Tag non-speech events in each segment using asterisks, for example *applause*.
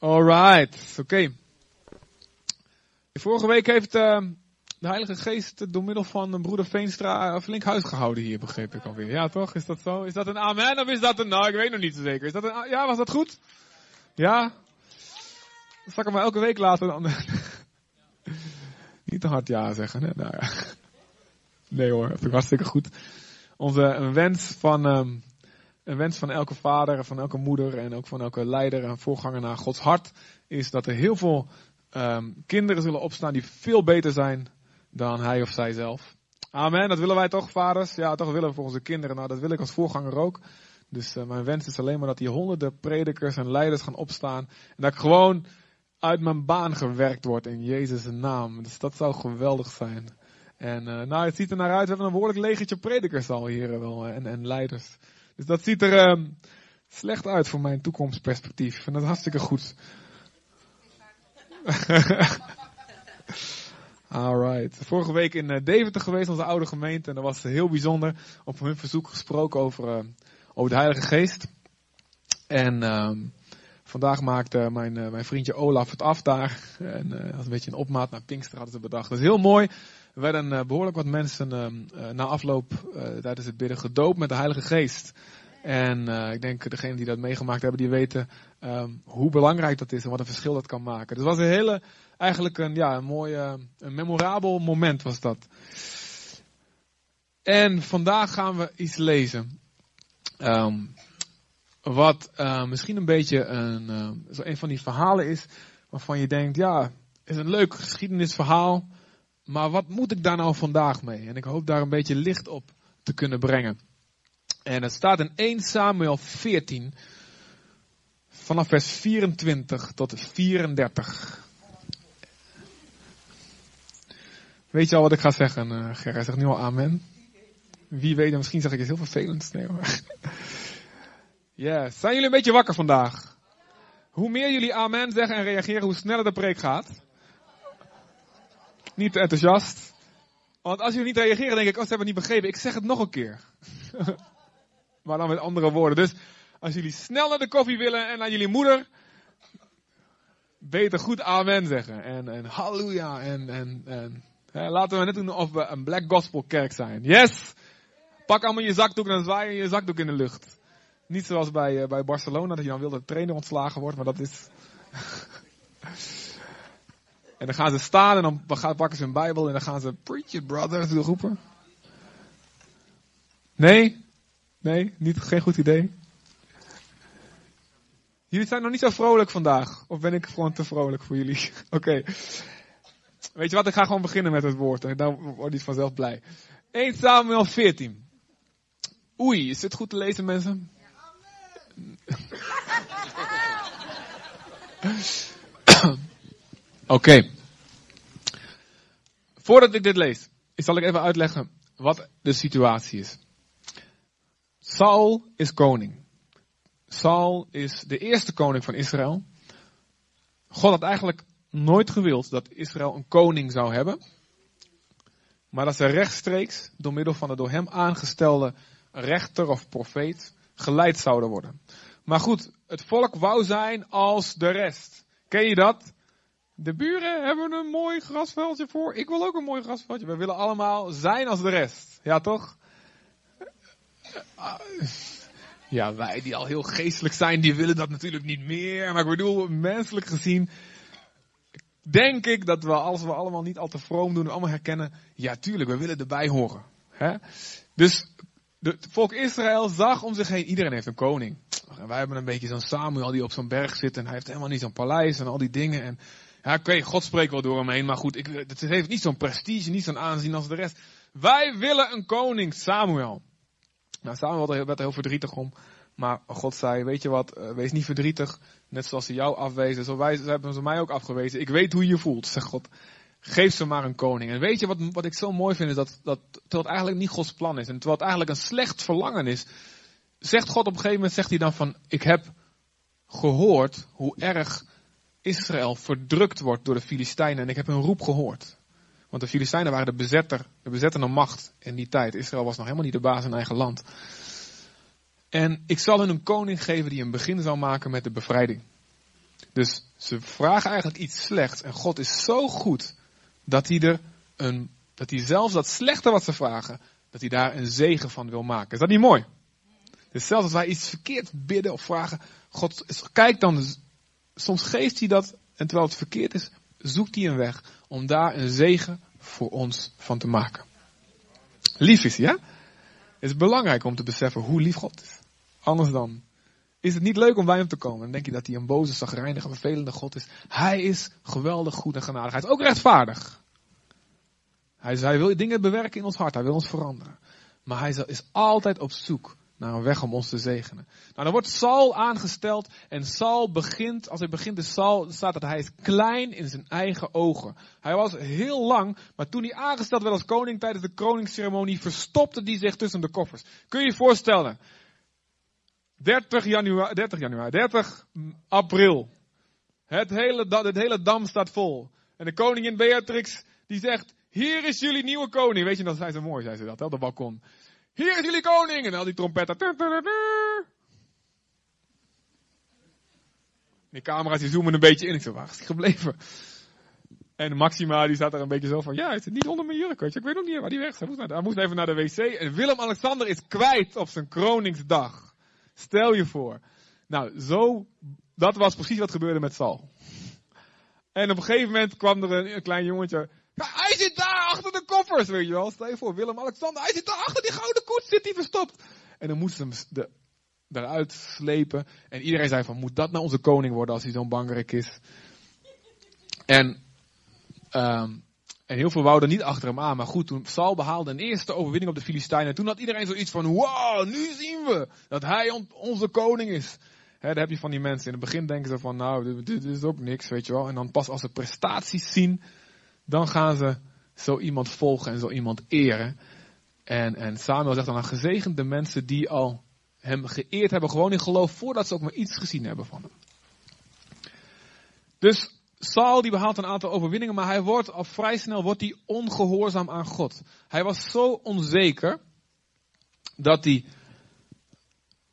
Alright, oké. Vorige week heeft uh, de Heilige Geest door middel van broeder Veenstra flink huis gehouden hier, begreep ik alweer. Ja, toch? Is dat zo? Is dat een amen of is dat een, nou, ik weet nog niet zo zeker. Is dat een, ja, was dat goed? Ja? Dan zal ik hem maar elke week laten dan. *laughs* niet te hard ja zeggen, hè? Nou ja. *laughs* Nee hoor, dat vind ik hartstikke goed. Onze wens van, um, een wens van elke vader, van elke moeder en ook van elke leider en voorganger naar Gods hart is dat er heel veel um, kinderen zullen opstaan die veel beter zijn dan hij of zij zelf. Amen, dat willen wij toch, vaders? Ja, toch willen we voor onze kinderen. Nou, dat wil ik als voorganger ook. Dus uh, mijn wens is alleen maar dat die honderden predikers en leiders gaan opstaan. En dat ik gewoon uit mijn baan gewerkt word in Jezus' naam. Dus dat zou geweldig zijn. En uh, nou, het ziet er naar uit. We hebben een behoorlijk legertje predikers al hier wel en, en leiders. Dus dat ziet er uh, slecht uit voor mijn toekomstperspectief. En dat hartstikke goed. *laughs* Alright. Vorige week in Deventer geweest, onze oude gemeente. En dat was heel bijzonder. Op hun verzoek gesproken over, over de Heilige Geest. En um, vandaag maakte mijn, mijn vriendje Olaf het af daar. En dat was een beetje een opmaat naar Pinkster hadden ze bedacht. Dat is heel mooi. Er werden uh, behoorlijk wat mensen uh, na afloop uh, tijdens het bidden gedoopt met de Heilige Geest. En ik denk degenen die dat meegemaakt hebben, die weten um, hoe belangrijk dat is en wat een verschil dat kan maken. Dus het was een hele, eigenlijk een, ja, een mooi, een memorabel moment was dat. En vandaag gaan we iets lezen. Um, wat misschien een beetje een, zo een van die verhalen is waarvan je denkt, ja, is een leuk geschiedenisverhaal. Maar wat moet ik daar nou vandaag mee? En ik hoop daar een beetje licht op te kunnen brengen. En het staat in 1 Samuel 14, vanaf vers 24 tot 34. Weet je al wat ik ga zeggen, uh, Gerrit? Zeg nu al amen. Wie weet, misschien zeg ik iets heel vervelends. Nee hoor. *laughs* Yes. Zijn jullie een beetje wakker vandaag? Hoe meer jullie amen zeggen en reageren, hoe sneller de preek gaat niet enthousiast. Want als jullie niet reageren, denk ik, oh, ze hebben het niet begrepen. Ik zeg het nog een keer. *laughs* maar dan met andere woorden. Dus als jullie snel naar de koffie willen en naar jullie moeder, beter goed amen zeggen. En, en halleluja. En, en, en laten we net doen of we een black gospel kerk zijn. Yes! Pak allemaal je zakdoek en zwaai je zakdoek in de lucht. Niet zoals bij, uh, bij Barcelona, dat je dan wil dat de trainer ontslagen wordt, maar dat is... *laughs* En dan gaan ze staan en dan pakken ze een Bijbel en dan gaan ze preach it brother roepen. Nee? Nee? Niet, geen goed idee? Jullie zijn nog niet zo vrolijk vandaag. Of ben ik gewoon te vrolijk voor jullie? *laughs* Oké. Weet je wat, ik ga gewoon beginnen met het woord. En dan wordt hij vanzelf blij. 1 Samuel 14. Oei, is dit goed te lezen mensen? *laughs* Oké. Voordat ik dit lees, zal ik even uitleggen wat de situatie is. Saul is koning. Saul is de eerste koning van Israël. God had eigenlijk nooit gewild dat Israël een koning zou hebben. Maar dat ze rechtstreeks, door middel van de door hem aangestelde rechter of profeet, geleid zouden worden. Maar goed, het volk wou zijn als de rest. Ken je dat? De buren hebben een mooi grasveldje voor. Ik wil ook een mooi grasveldje. We willen allemaal zijn als de rest. Ja, toch? Ja, wij die al heel geestelijk zijn, die willen dat natuurlijk niet meer. Maar ik bedoel, menselijk gezien, denk ik dat we, als we allemaal niet al te vroom doen, allemaal herkennen. Ja, tuurlijk, we willen erbij horen. Hè? Dus het volk Israël zag om zich heen, iedereen heeft een koning. En wij hebben een beetje zo'n Samuel die op zo'n berg zit en hij heeft helemaal niet zo'n paleis en al die dingen. En ja, oké, God spreekt wel door hem heen, maar goed, ik, het heeft niet zo'n prestige, niet zo'n aanzien als de rest. Wij willen een koning, Samuel. Nou, Samuel werd er heel verdrietig om. Maar God zei, weet je wat, uh, wees niet verdrietig. Net zoals ze jou afwezen, zo wij, hebben ze mij ook afgewezen. Ik weet hoe je je voelt, zegt God. Geef ze maar een koning. En weet je wat, wat ik zo mooi vind, is dat, dat terwijl het eigenlijk niet Gods plan is. En terwijl het eigenlijk een slecht verlangen is. Zegt God op een gegeven moment, zegt hij dan van, ik heb gehoord hoe erg Israël verdrukt wordt door de Filistijnen. En ik heb hun roep gehoord. Want de Filistijnen waren de bezetter, de bezettende macht in die tijd. Israël was nog helemaal niet de baas in eigen land. En ik zal hun een koning geven die een begin zal maken met de bevrijding. Dus ze vragen eigenlijk iets slechts. En God is zo goed dat hij er een, dat hij zelfs dat slechte wat ze vragen, dat hij daar een zegen van wil maken. Is dat niet mooi? Dus zelfs als wij iets verkeerd bidden of vragen, God kijkt dan, soms geeft hij dat, en terwijl het verkeerd is, zoekt hij een weg om daar een zegen voor ons van te maken. Lief is hij, ja? Het is belangrijk om te beseffen hoe lief God is. Anders dan is het niet leuk om bij hem te komen. Dan denk je dat hij een boze, zagrijnige, vervelende God is. Hij is geweldig goed en genadig. Hij is ook rechtvaardig. Hij, hij wil dingen bewerken in ons hart. Hij wil ons veranderen. Maar hij is altijd op zoek naar een weg om ons te zegenen. Nou, dan wordt Saul aangesteld en Saul begint, als hij begint de Saul, staat dat hij is klein in zijn eigen ogen. Hij was heel lang, maar toen hij aangesteld werd als koning tijdens de kroningsceremonie, verstopte hij zich tussen de koffers. Kun je je voorstellen? 30 januari, 30 januari, 30 april. Het hele, het hele dam staat vol. En de koningin Beatrix, die zegt, hier is jullie nieuwe koning. Weet je, dat zei ze mooi, zei ze dat, op de balkon. Hier is jullie koning! En al die trompetten. Die camera's die zoomen een beetje in. Ik zo, waar is die gebleven? En Maxima die staat er een beetje zo van, ja, hij zit niet onder mijn jurk, weet je. Ik weet nog niet waar die weg is. Hij hij moest even naar de wc. En Willem-Alexander is kwijt op zijn kroningsdag. Stel je voor. Nou, zo, dat was precies wat gebeurde met Sal. En op een gegeven moment kwam er een, een klein jongetje hij zit daar achter de koffers, weet je wel. Stel je voor, Willem-Alexander, hij zit daar achter die gouden koets, zit hij verstopt. En dan moesten ze hem eruit slepen. En iedereen zei van, moet dat nou onze koning worden als hij zo'n belangrijk is? En, um, en heel veel wouden niet achter hem aan. Maar goed, toen Saul behaalde een eerste overwinning op de Filistijnen. Toen had iedereen zoiets van, wow, nu zien we dat hij onze koning is. He, daar heb je van die mensen. In het begin denken ze van, nou, dit, dit is ook niks, weet je wel. En dan pas als ze prestaties zien, dan gaan ze zo iemand volgen en zo iemand eren. En, en Samuel zegt dan aan gezegende mensen die al hem geëerd hebben, gewoon in geloof, voordat ze ook maar iets gezien hebben van hem. Dus Saul die behaalt een aantal overwinningen, maar hij wordt al vrij snel wordt hij ongehoorzaam aan God. Hij was zo onzeker dat hij.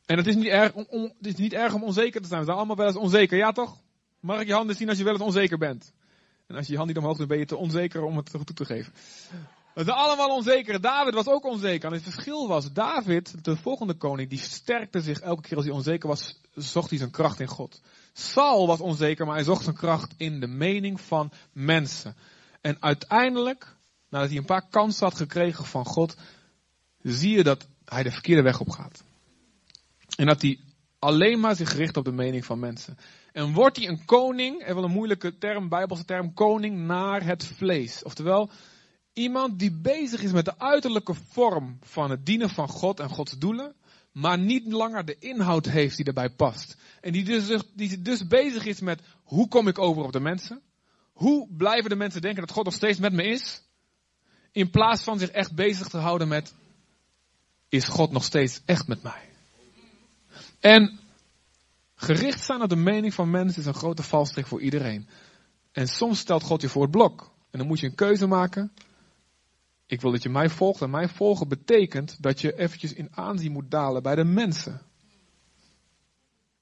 En het is niet erg om, het is niet erg om onzeker te zijn. We zijn allemaal wel eens onzeker, ja toch? Mag ik je handen zien als je wel eens onzeker bent? En als je je hand niet omhoog doet, ben je te onzeker om het toe te geven. We zijn allemaal onzeker. David was ook onzeker. En het verschil was, David, de volgende koning, die sterkte zich elke keer als hij onzeker was, zocht hij zijn kracht in God. Saul was onzeker, maar hij zocht zijn kracht in de mening van mensen. En uiteindelijk, nadat hij een paar kansen had gekregen van God, zie je dat hij de verkeerde weg op gaat. En dat hij alleen maar zich richt op de mening van mensen. En wordt hij een koning, even een moeilijke term, bijbelse term, koning naar het vlees. Oftewel, iemand die bezig is met de uiterlijke vorm van het dienen van God en Gods doelen, maar niet langer de inhoud heeft die erbij past. En die dus, die dus bezig is met, hoe kom ik over op de mensen? Hoe blijven de mensen denken dat God nog steeds met me is? In plaats van zich echt bezig te houden met, is God nog steeds echt met mij? En Gericht zijn op de mening van mensen is een grote valstrik voor iedereen. En soms stelt God je voor het blok. En dan moet je een keuze maken. Ik wil dat je mij volgt. En mij volgen betekent dat je eventjes in aanzien moet dalen bij de mensen.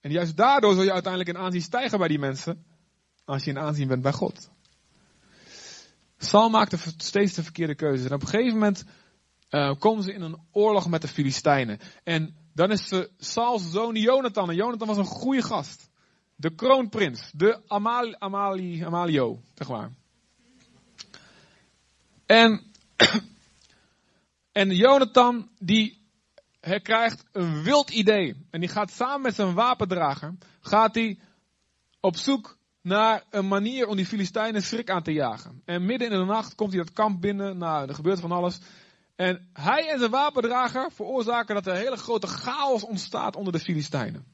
En juist daardoor zul je uiteindelijk in aanzien stijgen bij die mensen. Als je in aanzien bent bij God. Saul maakte steeds de verkeerde keuzes. En op een gegeven moment uh, komen ze in een oorlog met de Filistijnen. En dan is ze Saul's zoon Jonathan. En Jonathan was een goede gast. De kroonprins. De Amali, Amali, Amalio, zeg maar. En, *clears throat* en Jonathan, die hij krijgt een wild idee. En die gaat samen met zijn wapendrager, gaat hij op zoek naar een manier om die Filistijnen schrik aan te jagen. En midden in de nacht komt hij dat kamp binnen. Nou, er gebeurt van alles. En hij en zijn wapendrager veroorzaken dat er een hele grote chaos ontstaat onder de Filistijnen.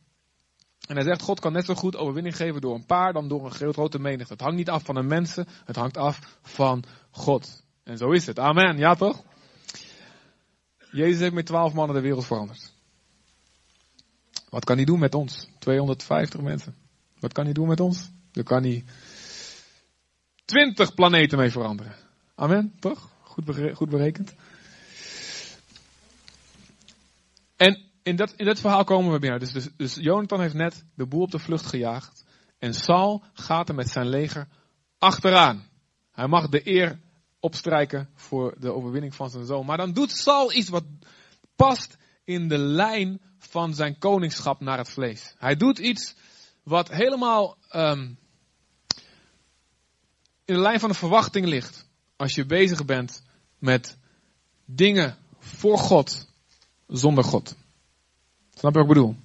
En hij zegt, God kan net zo goed overwinning geven door een paar dan door een grote menigte. Het hangt niet af van de mensen, het hangt af van God. En zo is het. Amen. Ja toch? Jezus heeft met twaalf mannen de wereld veranderd. Wat kan hij doen met ons? 250 mensen. Wat kan hij doen met ons? Daar kan hij 20 planeten mee veranderen. Amen, toch? Goed, goed berekend. En in dat, in dat verhaal komen we binnen. Dus, dus, dus Jonathan heeft net de boel op de vlucht gejaagd. En Saul gaat er met zijn leger achteraan. Hij mag de eer opstrijken voor de overwinning van zijn zoon. Maar dan doet Saul iets wat past in de lijn van zijn koningschap naar het vlees. Hij doet iets wat helemaal um, in de lijn van de verwachting ligt. Als je bezig bent met dingen voor God zonder God. Snap je wat ik bedoel?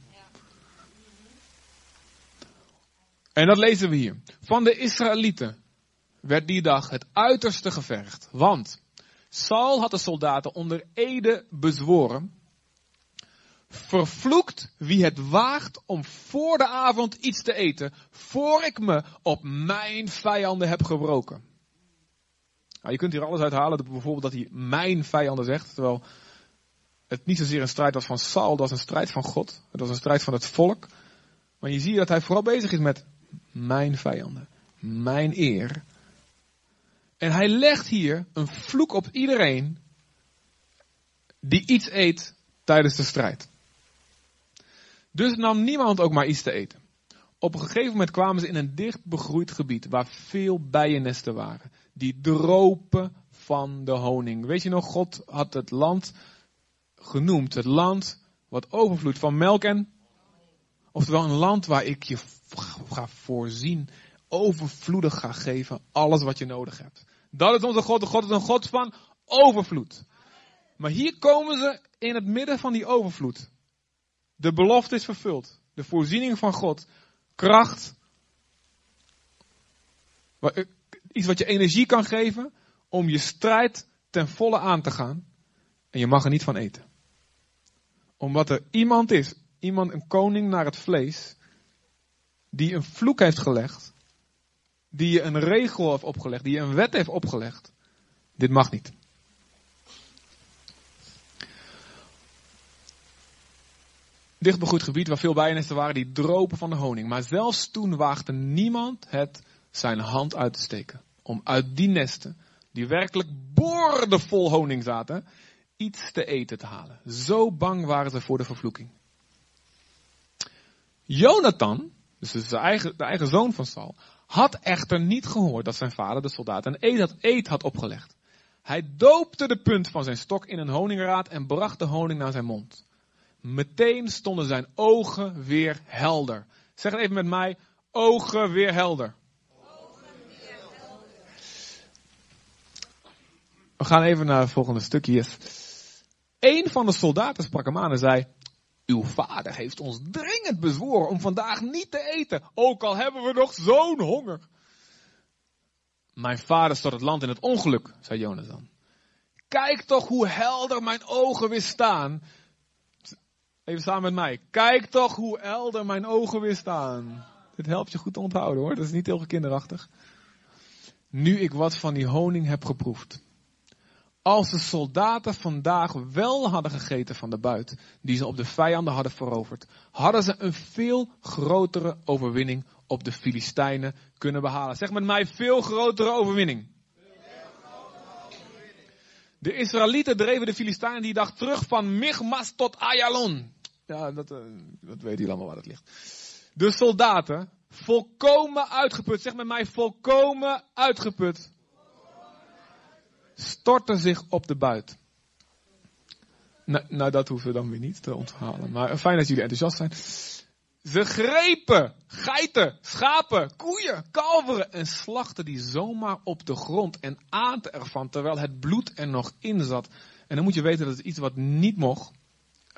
En dat lezen we hier. Van de Israëlieten werd die dag het uiterste gevergd. Want Saul had de soldaten onder ede bezworen. Vervloekt wie het waagt om voor de avond iets te eten, voor ik me op mijn vijanden heb gebroken. Nou, je kunt hier alles uithalen, bijvoorbeeld dat hij mijn vijanden zegt, terwijl het niet zozeer een strijd was van Saul, dat was een strijd van God. Het was een strijd van het volk. Maar je ziet dat hij vooral bezig is met mijn vijanden, mijn eer. En hij legt hier een vloek op iedereen die iets eet tijdens de strijd. Dus nam niemand ook maar iets te eten. Op een gegeven moment kwamen ze in een dicht begroeid gebied waar veel bijennesten waren. Die dropen van de honing. Weet je nog, God had het land genoemd. Het land wat overvloedt van melk en. Oftewel een land waar ik je ga voorzien. Overvloedig ga geven. Alles wat je nodig hebt. Dat is onze God. De God is een God van overvloed. Maar hier komen ze in het midden van die overvloed. De belofte is vervuld. De voorziening van God. Kracht. Iets wat je energie kan geven om je strijd ten volle aan te gaan. En je mag er niet van eten. Omdat er iemand is, iemand, een koning naar het vlees, die een vloek heeft gelegd. Die je een regel heeft opgelegd, die je een wet heeft opgelegd. Dit mag niet. dichtbegroeid gebied waar veel bijennesten waren die dropen van de honing. Maar zelfs toen waagde niemand het zijn hand uit te steken. Om uit die nesten, die werkelijk boordevol honing zaten, iets te eten te halen. Zo bang waren ze voor de vervloeking. Jonathan, dus de eigen, de eigen zoon van Saul, had echter niet gehoord dat zijn vader de soldaat een eet eet had opgelegd. Hij doopte de punt van zijn stok in een honingraad en bracht de honing naar zijn mond. Meteen stonden zijn ogen weer helder. Zeg het even met mij, ogen weer helder. We gaan even naar het volgende stukje. Een van de soldaten sprak hem aan en zei, uw vader heeft ons dringend bezworen om vandaag niet te eten, ook al hebben we nog zo'n honger. Mijn vader stort het land in het ongeluk, zei Jonathan. Kijk toch hoe helder mijn ogen weer staan. Even samen met mij. Kijk toch hoe helder mijn ogen weer staan. Dit helpt je goed te onthouden hoor. Dat is niet heel kinderachtig. Nu ik wat van die honing heb geproefd. Als de soldaten vandaag wel hadden gegeten van de buit die ze op de vijanden hadden veroverd, hadden ze een veel grotere overwinning op de Filistijnen kunnen behalen. Zeg met mij, veel grotere overwinning. De Israëlieten dreven de Filistijnen die dag terug van Michmas tot Ayalon. Ja, dat, uh, dat weet hij allemaal waar het ligt. De soldaten, volkomen uitgeput, zeg met mij, volkomen uitgeput, storten zich op de buit. Nou, nou, dat hoeven we dan weer niet te onthalen. Maar fijn dat jullie enthousiast zijn. Ze grepen geiten, schapen, koeien, kalveren en slachten die zomaar op de grond en aten ervan terwijl het bloed er nog in zat. En dan moet je weten dat het iets wat niet mocht.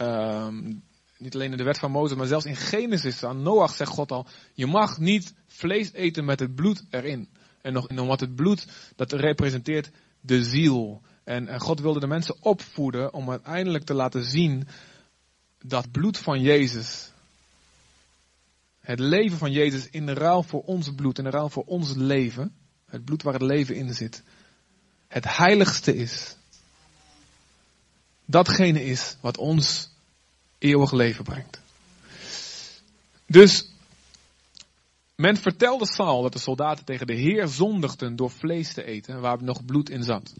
Um, niet alleen in de wet van Mozes, maar zelfs in Genesis aan Noach zegt God al, je mag niet vlees eten met het bloed erin. En nog, omdat het bloed, dat representeert de ziel. En, en God wilde de mensen opvoeden om uiteindelijk te laten zien dat bloed van Jezus, het leven van Jezus in de ruil voor ons bloed, in de ruil voor ons leven, het bloed waar het leven in zit, het heiligste is. Datgene is wat ons eeuwig leven brengt. Dus men vertelde Saul dat de soldaten tegen de Heer zondigden door vlees te eten waar nog bloed in zat.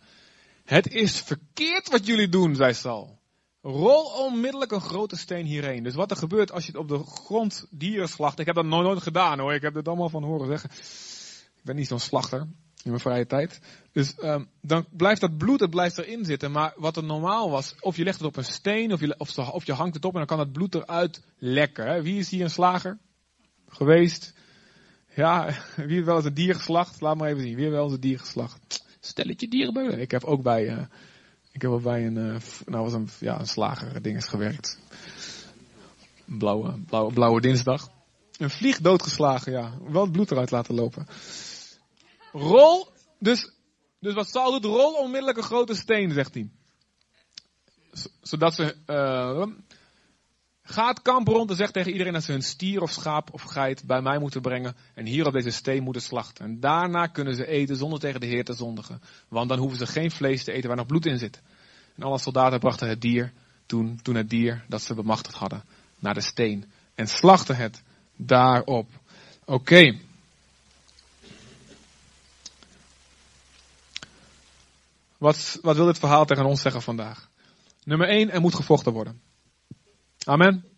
Het is verkeerd wat jullie doen, zei Saul. Rol onmiddellijk een grote steen hierheen. Dus wat er gebeurt als je het op de grond dieren slacht. Ik heb dat nooit, nooit gedaan hoor. Ik heb het allemaal van horen zeggen. Ik ben niet zo'n slachter in mijn vrije tijd. Dus um, dan blijft dat bloed, het blijft erin zitten. Maar wat er normaal was, of je legt het op een steen, of je, of, of je hangt het op en dan kan het bloed eruit lekken. Wie is hier een slager geweest? Ja, *laughs* wie wel eens een dier geslacht? Laat maar even zien. Wie wel eens een dier geslacht? Stelletje dierenbeulen. Ik heb ook bij, uh, ik heb ook bij een, uh, nou was een, ja, een slager ding gewerkt. Blauwe, blauwe, blauwe dinsdag. Een vlieg doodgeslagen, ja. Wel het bloed eruit laten lopen. Rol, dus, dus wat Saul doet, rol onmiddellijk een grote steen, zegt hij. Zodat ze, uh, gaat kamp rond en zegt tegen iedereen dat ze hun stier of schaap of geit bij mij moeten brengen en hier op deze steen moeten slachten. En daarna kunnen ze eten zonder tegen de Heer te zondigen. Want dan hoeven ze geen vlees te eten waar nog bloed in zit. En alle soldaten brachten het dier, toen, toen het dier dat ze bemachtigd hadden, naar de steen. En slachten het daarop. Oké. Wat, wat wil dit verhaal tegen ons zeggen vandaag? Nummer 1, er moet gevochten worden. Amen.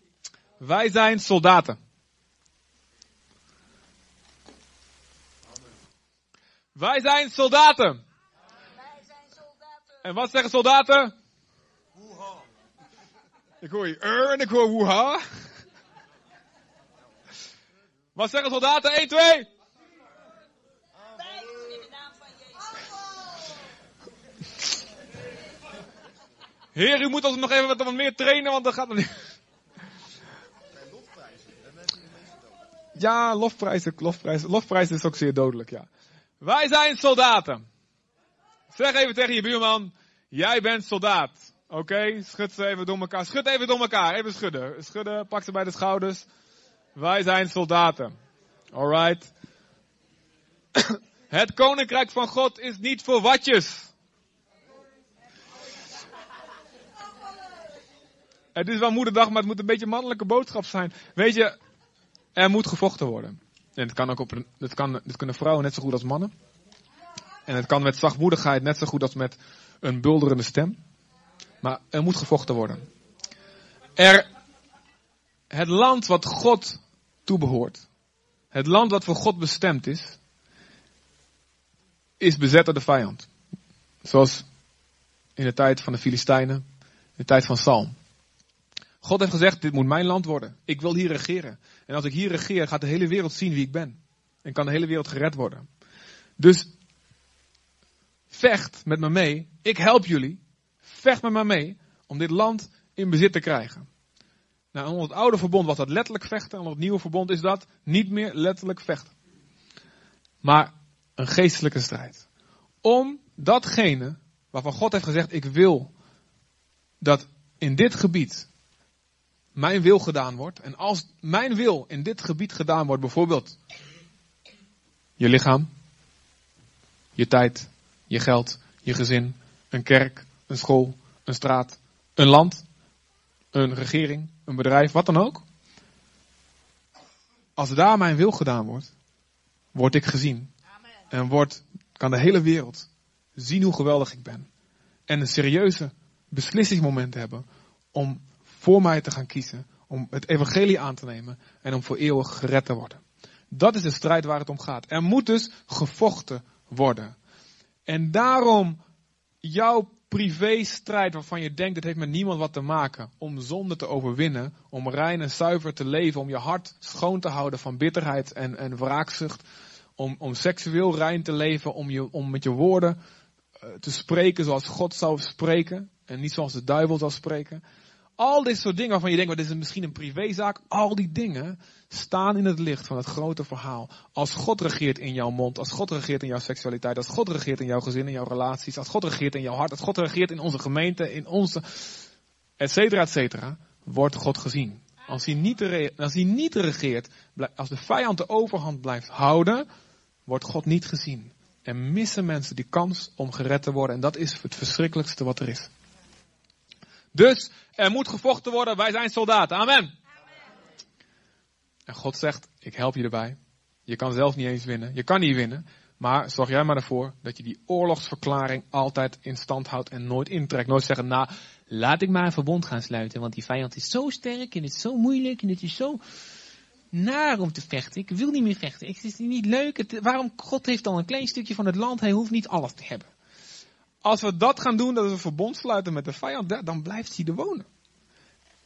Wij zijn soldaten. Wij zijn soldaten. Wij zijn soldaten. En wat zeggen soldaten? Woeha. Ik hoor je er en ik hoor woeha. *laughs* Wat zeggen soldaten? 1, 2. Heer, u moet ons nog even wat meer trainen, want dat gaat nog niet. Ja, lofprijzen, lofprijzen, lofprijzen is ook zeer dodelijk, ja. Wij zijn soldaten. Zeg even tegen je buurman, jij bent soldaat. Oké, schud ze even door elkaar. Schud even door elkaar. Even schudden. Schudden, pak ze bij de schouders. Wij zijn soldaten. Alright. *coughs* Het koninkrijk van God is niet voor watjes. Het is wel moederdag, maar het moet een beetje mannelijke boodschap zijn. Weet je, er moet gevochten worden. En het kan ook op, het kan, het kunnen vrouwen net zo goed als mannen. En het kan met zachtmoedigheid net zo goed als met een bulderende stem. Maar er moet gevochten worden. Er, het land wat God toebehoort. Het land wat voor God bestemd is. Is bezet door de vijand. Zoals in de tijd van de Filistijnen. In de tijd van Salm. God heeft gezegd, dit moet mijn land worden. Ik wil hier regeren. En als ik hier regeer, gaat de hele wereld zien wie ik ben. En kan de hele wereld gered worden. Dus vecht met me mee. Ik help jullie. Vecht met me mee om dit land in bezit te krijgen. Nou, onder het oude verbond was dat letterlijk vechten. Onder het nieuwe verbond is dat niet meer letterlijk vechten. Maar een geestelijke strijd. Om datgene waarvan God heeft gezegd, ik wil dat in dit gebied mijn wil gedaan wordt. En als mijn wil in dit gebied gedaan wordt, bijvoorbeeld je lichaam, je tijd, je geld, je gezin, een kerk, een school, een straat, een land, een regering, een bedrijf, wat dan ook. Als daar mijn wil gedaan wordt, word ik gezien. En wordt, kan de hele wereld zien hoe geweldig ik ben. En een serieuze beslissingsmoment hebben om voor mij te gaan kiezen, om het evangelie aan te nemen en om voor eeuwig gered te worden. Dat is de strijd waar het om gaat. Er moet dus gevochten worden. En daarom jouw privé-strijd waarvan je denkt, het heeft met niemand wat te maken, om zonde te overwinnen, om rein en zuiver te leven, om je hart schoon te houden van bitterheid en, en wraakzucht, om, om seksueel rein te leven, om, je, om met je woorden uh, te spreken zoals God zou spreken en niet zoals de duivel zou spreken. Al dit soort dingen waarvan je denkt, dit is misschien een privézaak. Al die dingen staan in het licht van het grote verhaal. Als God regeert in jouw mond, als God regeert in jouw seksualiteit, als God regeert in jouw gezin, in jouw relaties, als God regeert in jouw hart, als God regeert in onze gemeente, in onze, et cetera, et cetera, wordt God gezien. Als hij, niet, als hij niet regeert, als de vijand de overhand blijft houden, wordt God niet gezien. En missen mensen die kans om gered te worden. En dat is het verschrikkelijkste wat er is. Dus er moet gevochten worden, wij zijn soldaten. Amen. En God zegt, ik help je erbij. Je kan zelf niet eens winnen. Je kan niet winnen. Maar zorg jij maar ervoor dat je die oorlogsverklaring altijd in stand houdt en nooit intrekt. Nooit zeggen, nou, laat ik maar een verbond gaan sluiten, want die vijand is zo sterk en het is zo moeilijk en het is zo naar om te vechten. Ik wil niet meer vechten. Het is niet leuk. Waarom? God heeft al een klein stukje van het land. Hij hoeft niet alles te hebben. Als we dat gaan doen, dat we verbond sluiten met de vijand, dan blijft hij er wonen.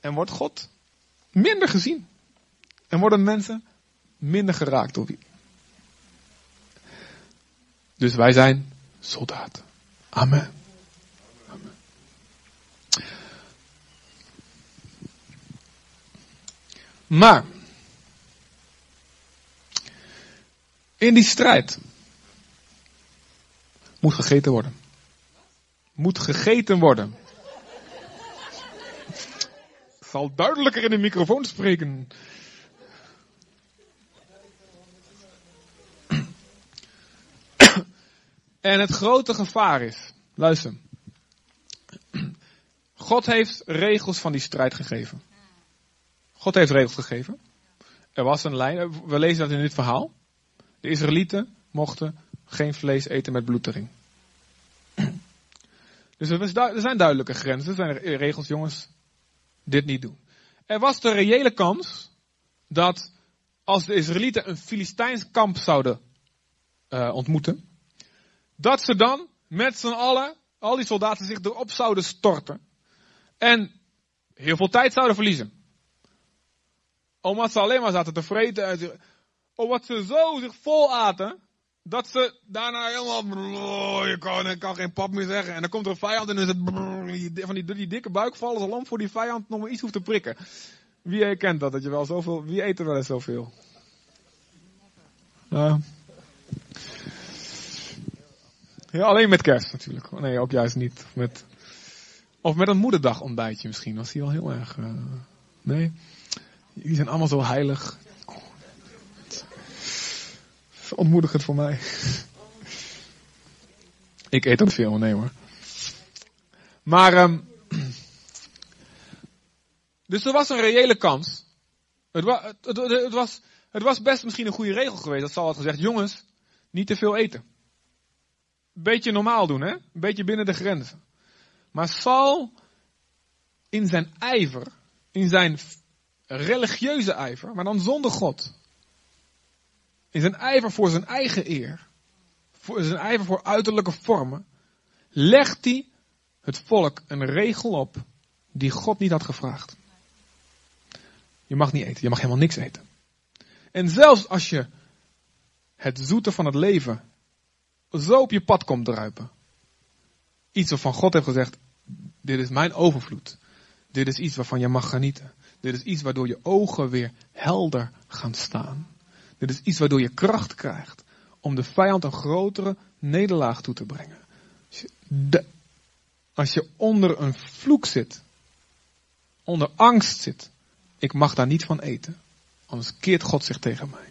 En wordt God minder gezien. En worden mensen minder geraakt door wie. Dus wij zijn soldaten. Amen. Amen. Maar, in die strijd moet gegeten worden. Moet gegeten worden. Ik zal duidelijker in de microfoon spreken. En het grote gevaar is, luister. God heeft regels van die strijd gegeven. God heeft regels gegeven. Er was een lijn, we lezen dat in dit verhaal. De Israëlieten mochten geen vlees eten met bloed erin. Dus er zijn duidelijke grenzen, er zijn regels, jongens, dit niet doen. Er was de reële kans dat als de Israëlieten een Filistijns kamp zouden uh, ontmoeten, dat ze dan met z'n allen, al die soldaten zich erop zouden storten. En heel veel tijd zouden verliezen. Omdat ze alleen maar zaten te vreten. Omdat ze zo zich vol aten. Dat ze daarna helemaal, oh, je kan, kan geen pap meer zeggen. En dan komt er een vijand en dan is het, van die, dikke buikvallen, als lamp voor die vijand nog maar iets hoeft te prikken. Wie herkent dat, dat je wel zoveel, wie eet er wel eens zoveel? Nou. Ja, alleen met kerst natuurlijk. Nee, ook juist niet. Met, of met een moederdag ontbijtje misschien. Was die wel heel erg. Uh, nee. Die zijn allemaal zo heilig. Ontmoedigend voor mij. Ik eet ook veel, nee hoor. Maar, um, dus er was een reële kans. Het, het, het, was, het was best misschien een goede regel geweest. Dat zal had gezegd, jongens, niet te veel eten beetje normaal doen, hè? Een beetje binnen de grenzen. Maar Saul, in zijn ijver, in zijn religieuze ijver, maar dan zonder God. In zijn ijver voor zijn eigen eer, voor zijn ijver voor uiterlijke vormen, legt hij het volk een regel op die God niet had gevraagd. Je mag niet eten, je mag helemaal niks eten. En zelfs als je het zoete van het leven zo op je pad komt druipen. Iets waarvan God heeft gezegd, dit is mijn overvloed. Dit is iets waarvan je mag genieten. Dit is iets waardoor je ogen weer helder gaan staan. Dit is iets waardoor je kracht krijgt om de vijand een grotere nederlaag toe te brengen. Als je, als je onder een vloek zit, onder angst zit, ik mag daar niet van eten, anders keert God zich tegen mij.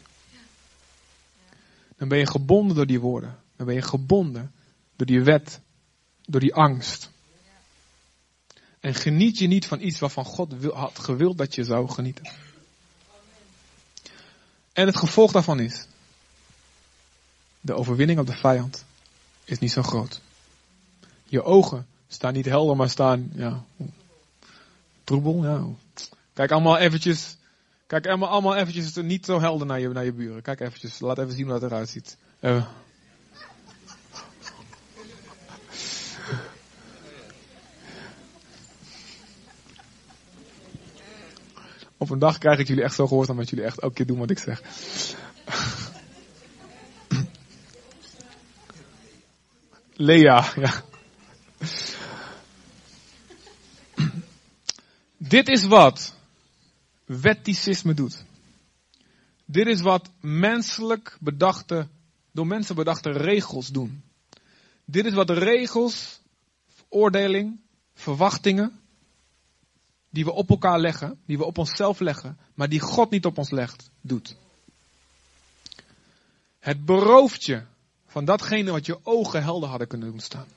Dan ben je gebonden door die woorden. Dan ben je gebonden door die wet, door die angst. En geniet je niet van iets waarvan God had gewild dat je zou genieten. En het gevolg daarvan is, de overwinning op de vijand is niet zo groot. Je ogen staan niet helder, maar staan, ja, troebel, ja. Kijk allemaal eventjes, kijk allemaal, allemaal eventjes niet zo helder naar je, naar je buren. Kijk eventjes, laat even zien hoe dat eruit ziet. Uh, Op een dag krijg ik jullie echt zo gehoorzaam dat jullie echt elke keer doen wat ik zeg. Lea, ja. Dit is wat wetticisme doet. Dit is wat menselijk bedachte, door mensen bedachte regels doen. Dit is wat regels, oordeling, verwachtingen, die we op elkaar leggen, die we op onszelf leggen, maar die God niet op ons legt, doet. Het berooft je van datgene wat je ogen helder hadden kunnen doen staan.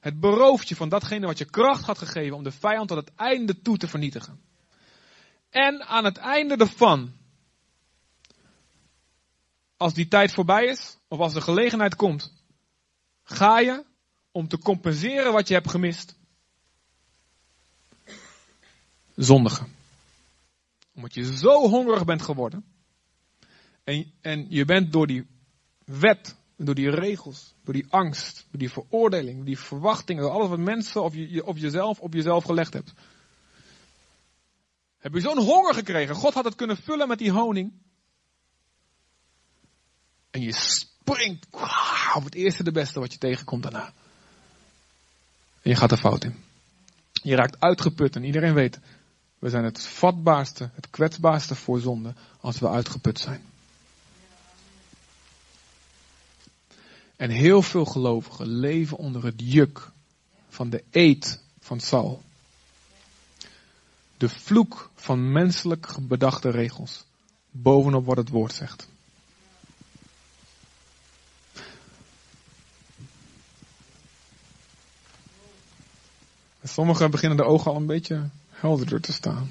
Het berooft je van datgene wat je kracht had gegeven om de vijand tot het einde toe te vernietigen. En aan het einde ervan, als die tijd voorbij is, of als de gelegenheid komt, ga je om te compenseren wat je hebt gemist, zondigen. Omdat je zo hongerig bent geworden. En, en je bent door die wet, door die regels, door die angst, door die veroordeling, door die verwachtingen, door alles wat mensen of je, op jezelf, op jezelf gelegd hebt. Heb je zo'n honger gekregen? God had het kunnen vullen met die honing. En je springt op het eerste de beste wat je tegenkomt daarna. En je gaat er fout in. Je raakt uitgeput en iedereen weet, we zijn het vatbaarste, het kwetsbaarste voor zonde als we uitgeput zijn. En heel veel gelovigen leven onder het juk van de eed van Saul. De vloek van menselijk bedachte regels. Bovenop wat het woord zegt. Sommigen beginnen de ogen al een beetje helderder te staan.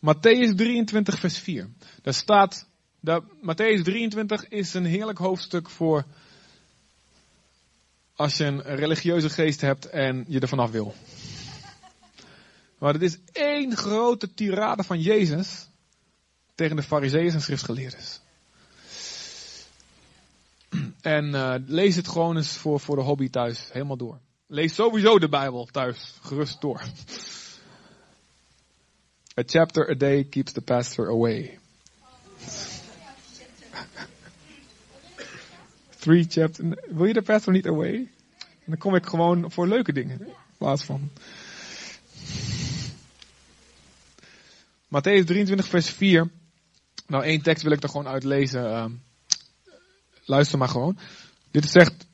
Matthäus 23, vers 4. Daar staat, dat Matthäus 23 is een heerlijk hoofdstuk voor als je een religieuze geest hebt en je er vanaf wil. Maar het is één grote tirade van Jezus tegen de fariseeën en schriftgeleerden. En uh, lees het gewoon eens voor, voor de hobby thuis, helemaal door. Lees sowieso de Bijbel thuis, gerust door. A chapter a day keeps the pastor away. Three chapters. Wil je de pastor niet away? Dan kom ik gewoon voor leuke dingen in plaats van. Matthäus 23, vers 4. Nou, één tekst wil ik er gewoon uitlezen. Uh, luister maar gewoon. Dit zegt,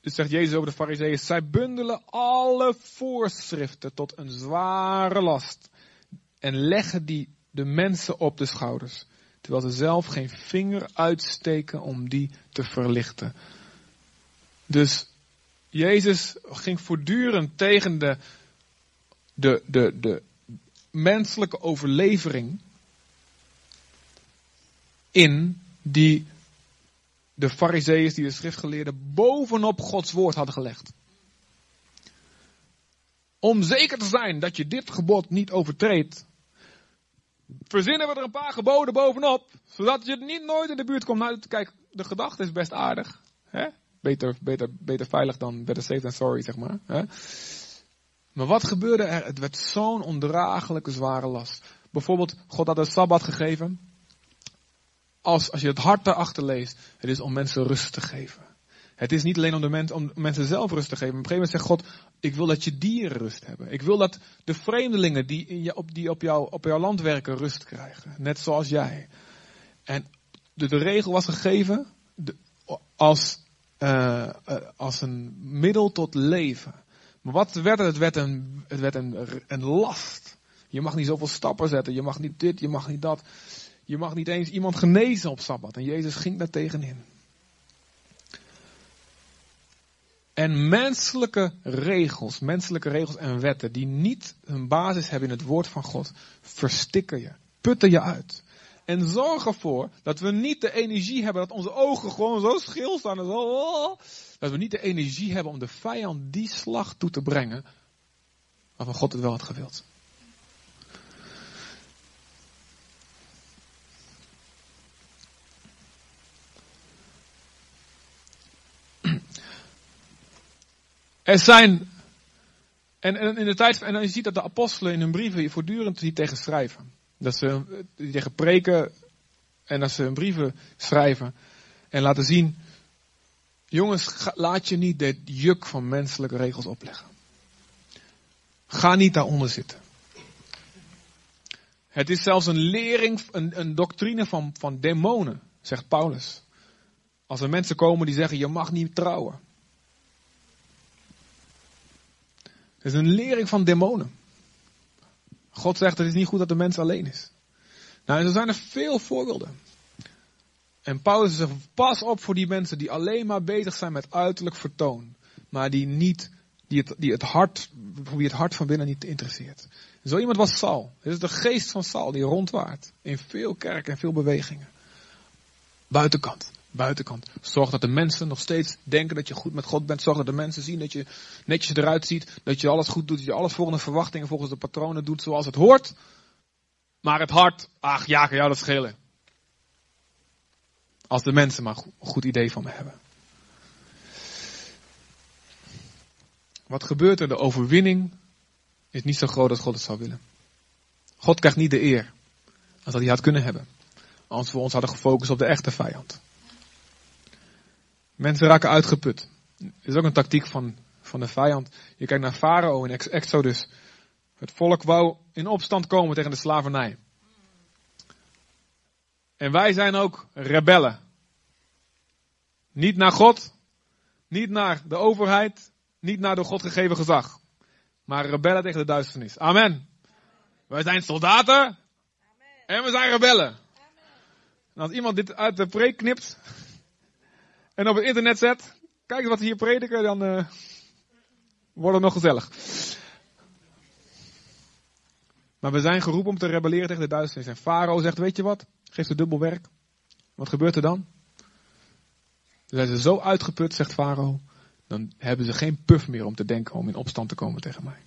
zegt Jezus over de Farizeeën. Zij bundelen alle voorschriften tot een zware last. En leggen die de mensen op de schouders. Terwijl ze zelf geen vinger uitsteken om die te verlichten. Dus Jezus ging voortdurend tegen de, de, de, de menselijke overlevering in die de fariseeën, die de schriftgeleerden bovenop Gods woord hadden gelegd. Om zeker te zijn dat je dit gebod niet overtreedt, verzinnen we er een paar geboden bovenop, zodat je niet nooit in de buurt komt. Nou, kijk, de gedachte is best aardig. Hè? Beter, beter, beter veilig dan better safe than sorry, zeg maar. Hè? Maar wat gebeurde er? Het werd zo'n ondraaglijke zware last. Bijvoorbeeld, God had een sabbat gegeven. Als, je het hart daarachter leest, het is om mensen rust te geven. Het is niet alleen om, de mens, om mensen zelf rust te geven. Op een gegeven moment zegt God, ik wil dat je dieren rust hebben. Ik wil dat de vreemdelingen die, op, die op, jou, op jouw land werken rust krijgen. Net zoals jij. En de, de regel was gegeven de, als, uh, uh, als een middel tot leven. Maar wat werd het? Het werd, een, het werd een, een last. Je mag niet zoveel stappen zetten. Je mag niet dit, je mag niet dat. Je mag niet eens iemand genezen op Sabbat. En Jezus ging daar tegenin. En menselijke regels, menselijke regels en wetten die niet een basis hebben in het woord van God, verstikken je, putten je uit. En zorg ervoor dat we niet de energie hebben, dat onze ogen gewoon zo schil staan en zo, dat we niet de energie hebben om de vijand die slag toe te brengen, waarvan God het wel had gewild. Er zijn, en, en in de tijd, en je ziet dat de apostelen in hun brieven voortdurend tegen schrijven. Dat ze tegen preken en dat ze hun brieven schrijven en laten zien, jongens, laat je niet dit juk van menselijke regels opleggen. Ga niet daaronder zitten. Het is zelfs een lering, een, een doctrine van, van demonen, zegt Paulus. Als er mensen komen die zeggen, je mag niet trouwen. Het is een lering van demonen. God zegt het is niet goed dat de mens alleen is. Nou, en er zijn er veel voorbeelden. En Paulus zegt, pas op voor die mensen die alleen maar bezig zijn met uiterlijk vertoon. Maar die niet, die het, die het hart, wie het hart van binnen niet interesseert. Zo iemand was Saul. Dit is de geest van Saul die rondwaart. In veel kerken en veel bewegingen. Buitenkant. Buitenkant. Zorg dat de mensen nog steeds denken dat je goed met God bent. Zorg dat de mensen zien dat je netjes eruit ziet. Dat je alles goed doet. Dat je alles volgens de verwachtingen, volgens de patronen doet zoals het hoort. Maar het hart, ach ja, kan jou dat schelen. Als de mensen maar een goed idee van me hebben. Wat gebeurt er? De overwinning is niet zo groot als God het zou willen. God krijgt niet de eer als dat hij had kunnen hebben. Als we ons hadden gefocust op de echte vijand. Mensen raken uitgeput. Dat is ook een tactiek van, van de vijand. Je kijkt naar Farao in Exodus. Het volk wou in opstand komen tegen de slavernij. En wij zijn ook rebellen. Niet naar God, niet naar de overheid, niet naar door God gegeven gezag. Maar rebellen tegen de duisternis. Amen. Wij zijn soldaten en we zijn rebellen. En als iemand dit uit de preek knipt en op het internet zet, kijk wat ze hier prediken, dan uh, wordt het nog gezellig. Maar we zijn geroepen om te rebelleren tegen de duisternis. En Farao zegt, weet je wat? Geef ze dubbel werk. Wat gebeurt er dan? Dan zijn ze zo uitgeput, zegt Farao. Dan hebben ze geen puff meer om te denken om in opstand te komen tegen mij.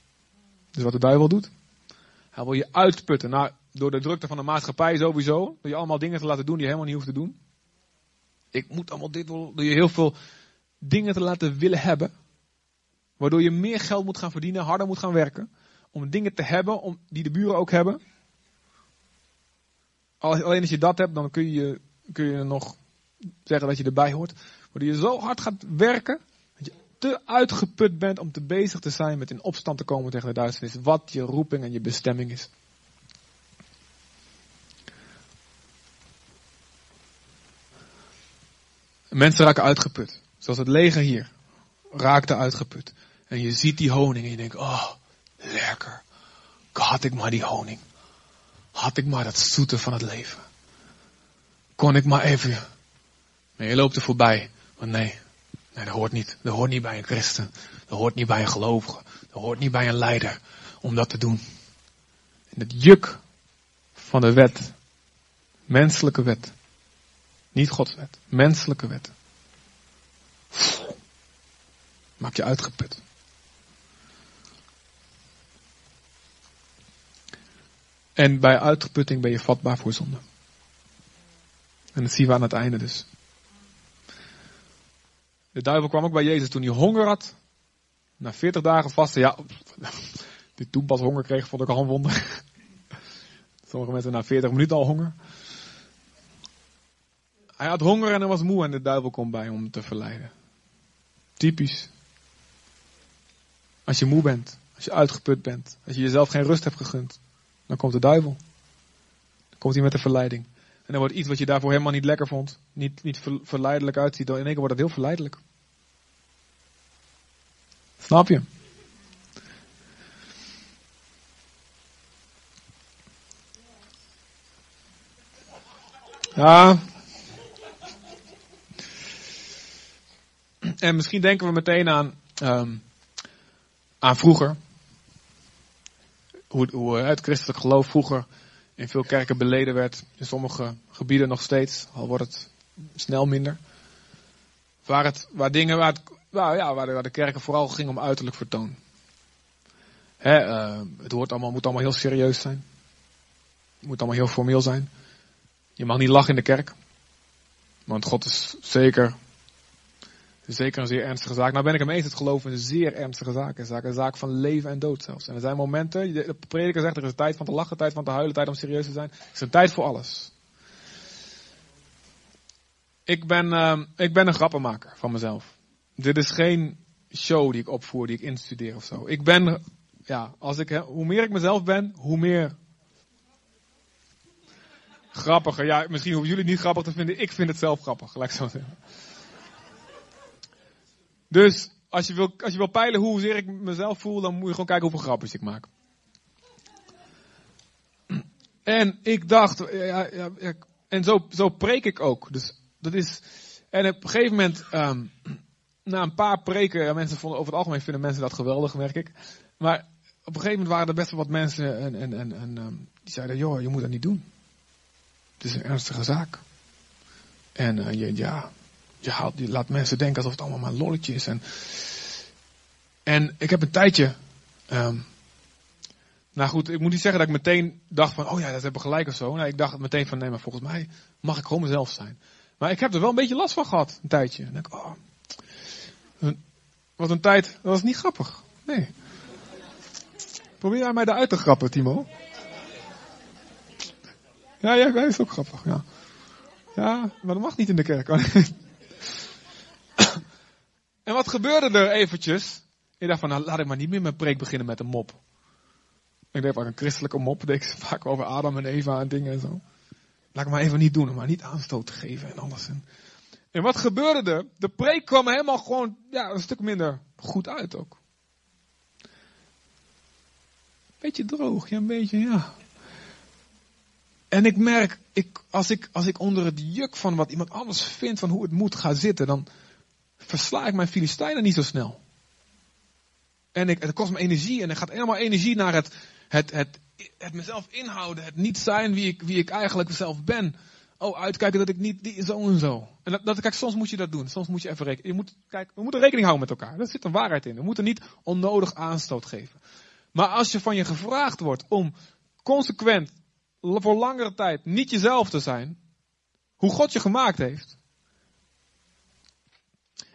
Dus wat de duivel doet? Hij wil je uitputten. Nou, door de drukte van de maatschappij sowieso. Door je allemaal dingen te laten doen die je helemaal niet hoeft te doen. Ik moet allemaal dit wel. Door je heel veel dingen te laten willen hebben. Waardoor je meer geld moet gaan verdienen, harder moet gaan werken. Om dingen te hebben om, die de buren ook hebben. Alleen als je dat hebt, dan kun je, kun je nog zeggen dat je erbij hoort. Waardoor je zo hard gaat werken. Dat je te uitgeput bent om te bezig te zijn met in opstand te komen tegen de duisternis. Wat je roeping en je bestemming is. Mensen raken uitgeput. Zoals het leger hier raakte uitgeput. En je ziet die honing en je denkt, oh, lekker. Had ik maar die honing. Had ik maar dat zoete van het leven. Kon ik maar even. Maar je loopt er voorbij. Want nee, nee, dat hoort niet. Dat hoort niet bij een christen. Dat hoort niet bij een gelovige. Dat hoort niet bij een leider om dat te doen. En het juk van de wet. Menselijke wet. Niet Gods wet. Menselijke wet. Maak je uitgeput. En bij uitgeputting ben je vatbaar voor zonde. En dat zien we aan het einde dus. De duivel kwam ook bij Jezus toen hij honger had. Na 40 dagen vasten, ja, *laughs* die toen pas honger kreeg, vond ik al een wonder. *laughs* Sommige mensen na 40 minuten al honger. Hij had honger en hij was moe en de duivel komt bij om hem te verleiden. Typisch. Als je moe bent, als je uitgeput bent, als je jezelf geen rust hebt gegund, dan komt de duivel. Dan komt hij met de verleiding. En dan wordt iets wat je daarvoor helemaal niet lekker vond, niet, niet verleidelijk uitziet, dan in één keer wordt het heel verleidelijk. Snap je? Ja. En misschien denken we meteen aan, um, aan vroeger. Hoe, hoe het christelijk geloof vroeger in veel kerken beleden werd. In sommige gebieden nog steeds, al wordt het snel minder. Waar, het, waar dingen, waar, ja, waar, de, waar de kerken vooral ging om uiterlijk vertoon. Hè, uh, het hoort allemaal, moet allemaal heel serieus zijn. Het moet allemaal heel formeel zijn. Je mag niet lachen in de kerk. Want God is zeker, zeker een zeer ernstige zaak. Nou ben ik hem eens, het geloof een zeer ernstige zaak. Een zaak, van leven en dood zelfs. En er zijn momenten, de prediker zegt er is een tijd van te lachen, tijd van te huilen, tijd om serieus te zijn. Er is een tijd voor alles. Ik ben, uh, ik ben een grappenmaker van mezelf. Dit is geen show die ik opvoer, die ik instudeer of zo. Ik ben, ja, als ik, hoe meer ik mezelf ben, hoe meer grappiger. Ja, misschien hoeven jullie het niet grappig te vinden. Ik vind het zelf grappig, gelijk zo zeggen. Dus als je, wil, als je wil peilen hoezeer ik mezelf voel, dan moet je gewoon kijken hoeveel grapjes ik maak. En ik dacht, ja, ja, en zo, zo preek ik ook. Dus dat is, en op een gegeven moment, um, na een paar preken, mensen vonden over het algemeen vinden mensen dat geweldig, merk ik. Maar op een gegeven moment waren er best wel wat mensen en, en, en, um, die zeiden, joh, je moet dat niet doen. Het is een ernstige zaak. En je, ja, je, laat mensen denken alsof het allemaal maar een lolletje is. En, en ik heb een tijdje, ehm, nou goed, ik moet niet zeggen dat ik meteen dacht van, oh ja, dat hebben we gelijk of zo. Nee, ik dacht meteen van, nee, maar volgens mij mag ik gewoon mezelf zijn. Maar ik heb er wel een beetje last van gehad, een tijdje. En ik, oh, wat een tijd, dat was niet grappig. Nee. Probeer jij mij eruit te grappen, Timo? Ja, ja, hij is ook grappig, ja. Ja, maar dat mag niet in de kerk. *laughs* en wat gebeurde er eventjes? Ik dacht van, nou, laat ik maar niet meer mijn preek beginnen met een mop. Ik deed vaak een christelijke mop, deed *laughs* vaak over Adam en Eva en dingen en zo. Laat ik maar even niet doen, maar niet aanstoot geven en alles. En, en wat gebeurde er? De preek kwam helemaal gewoon, ja, een stuk minder goed uit ook. Beetje droog, ja, een beetje, ja. En ik merk, ik, als, ik, als ik onder het juk van wat iemand anders vindt van hoe het moet ga zitten, dan versla ik mijn Filistijnen niet zo snel. En ik, het kost me energie en er gaat helemaal energie naar het, het, het, het mezelf inhouden, het niet zijn wie ik, wie ik eigenlijk zelf ben. Oh, uitkijken dat ik niet die, zo en zo. En dat, dat, kijk, soms moet je dat doen. Soms moet je even rekenen. Je moet, kijk, we moeten rekening houden met elkaar. Daar zit een waarheid in. We moeten niet onnodig aanstoot geven. Maar als je van je gevraagd wordt om consequent voor langere tijd niet jezelf te zijn, hoe God je gemaakt heeft.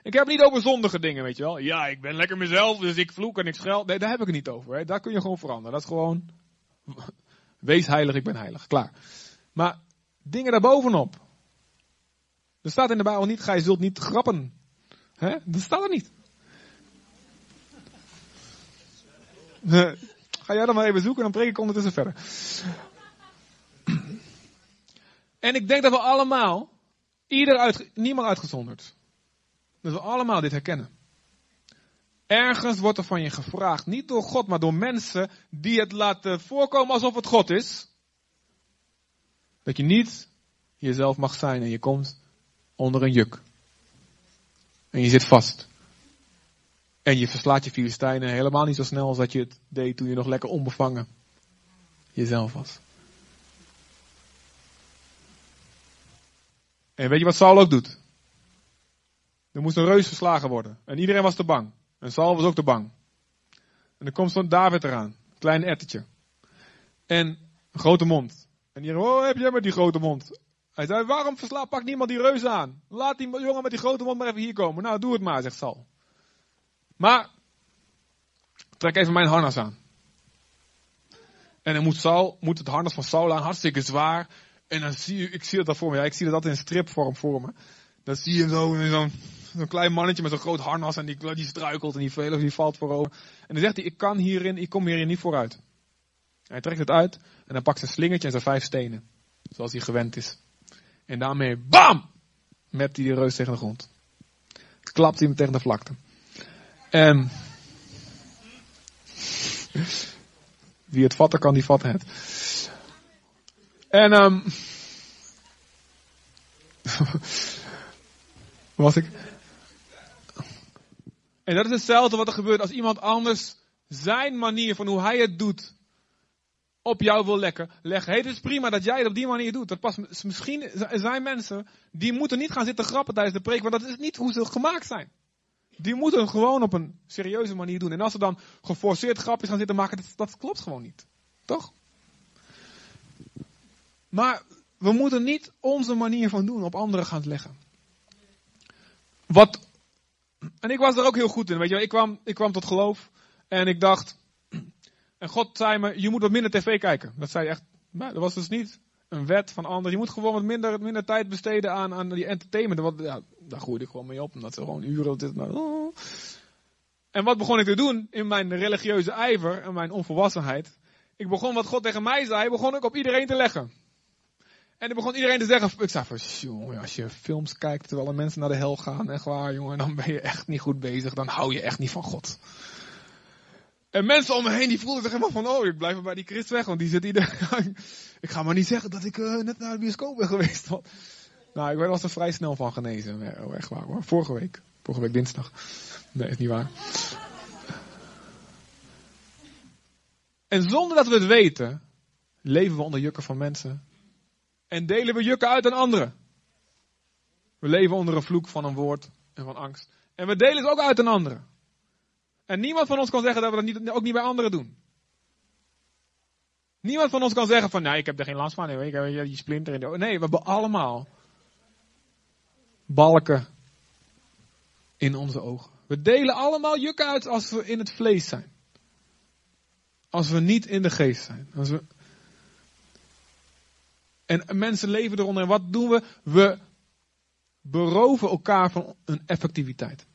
Ik heb niet over zondige dingen, weet je wel. Ja, ik ben lekker mezelf, dus ik vloek en ik schel. Nee, daar heb ik het niet over. Hè. Daar kun je gewoon veranderen. Dat is gewoon, *laughs* wees heilig, ik ben heilig. Klaar. Maar dingen daarbovenop. Er staat in de Bijbel niet, gij zult niet grappen. Hè? Dat staat er niet. *laughs* Ga jij dan maar even zoeken, dan preek ik ondertussen verder. *clears throat* En ik denk dat we allemaal, ieder uit, niemand uitgezonderd, dat we allemaal dit herkennen. Ergens wordt er van je gevraagd, niet door God, maar door mensen die het laten voorkomen alsof het God is. Dat je niet jezelf mag zijn en je komt onder een juk. En je zit vast. En je verslaat je Filistijnen helemaal niet zo snel als dat je het deed toen je nog lekker onbevangen jezelf was. En weet je wat Saul ook doet? Er moest een reus verslagen worden. En iedereen was te bang. En Saul was ook te bang. En dan komt zo'n David eraan. Klein ettertje. En een grote mond. En iedereen, oh heb jij met die grote mond? Hij zei, waarom versla, pakt niemand die reus aan? Laat die jongen met die grote mond maar even hier komen. Nou, doe het maar, zegt Saul. Maar, trek even mijn harnas aan. En dan moet, Saul, moet het harnas van Saul aan, hartstikke zwaar. En dan zie je, ik zie dat voor me, ik zie dat in stripvorm voor me. Dan zie je hem zo, zo'n klein mannetje met zo'n groot harnas en die, die struikelt en die, veel, of die valt voorover. En dan zegt hij, ik kan hierin, ik kom hierin niet vooruit. Hij trekt het uit en dan pakt zijn slingertje en zijn vijf stenen. Zoals hij gewend is. En daarmee, bam! Met de reus tegen de grond. Klapt hij hem tegen de vlakte. En *laughs* wie het vatten kan, die vatten het. En um, *laughs* was ik? En dat is hetzelfde wat er gebeurt als iemand anders zijn manier van hoe hij het doet op jou wil leggen. Hey, het is prima dat jij het op die manier doet. Dat past, misschien zijn mensen die moeten niet gaan zitten grappen tijdens de preek, want dat is niet hoe ze gemaakt zijn. Die moeten gewoon op een serieuze manier doen. En als ze dan geforceerd grapjes gaan zitten maken, dat, dat klopt gewoon niet. Toch? Maar we moeten niet onze manier van doen op anderen gaan leggen. Wat, en ik was er ook heel goed in, weet je wel. Ik kwam, ik kwam tot geloof en ik dacht, *clears throat* en God zei me, je moet wat minder tv kijken. Dat zei echt, maar dat was dus niet een wet van anderen. Je moet gewoon wat minder, minder tijd besteden aan, aan die entertainment. Want, daar groeide ik gewoon mee op, omdat ze gewoon uren dit. Oh. En wat begon ik te doen in mijn religieuze ijver en mijn onvolwassenheid? Ik begon wat God tegen mij zei, begon ik op iedereen te leggen. En dan begon iedereen te zeggen, ik zei van, als je films kijkt terwijl er mensen naar de hel gaan, echt waar, jongen, dan ben je echt niet goed bezig, dan hou je echt niet van God. En mensen om me heen die voelden zich helemaal van, oh, ik blijf bij die Christ weg, want die zit ieder. *laughs* ik ga maar niet zeggen dat ik uh, net naar de bioscoop ben geweest. Want... Nou, ik was er vrij snel van genezen, oh, echt waar hoor. Vorige week, vorige week dinsdag. Nee, is niet waar. En zonder dat we het weten, leven we onder jukken van mensen. En delen we jukken uit aan anderen. We leven onder een vloek van een woord en van angst. En we delen het ook uit aan anderen. En niemand van ons kan zeggen dat we dat niet, ook niet bij anderen doen. Niemand van ons kan zeggen van, nou, ik heb er geen last van. Ik heb die splinter in de... Nee, we hebben allemaal balken in onze ogen. We delen allemaal juk uit als we in het vlees zijn. Als we niet in de geest zijn. En mensen leven eronder. En wat doen we? We beroven elkaar van een effectiviteit.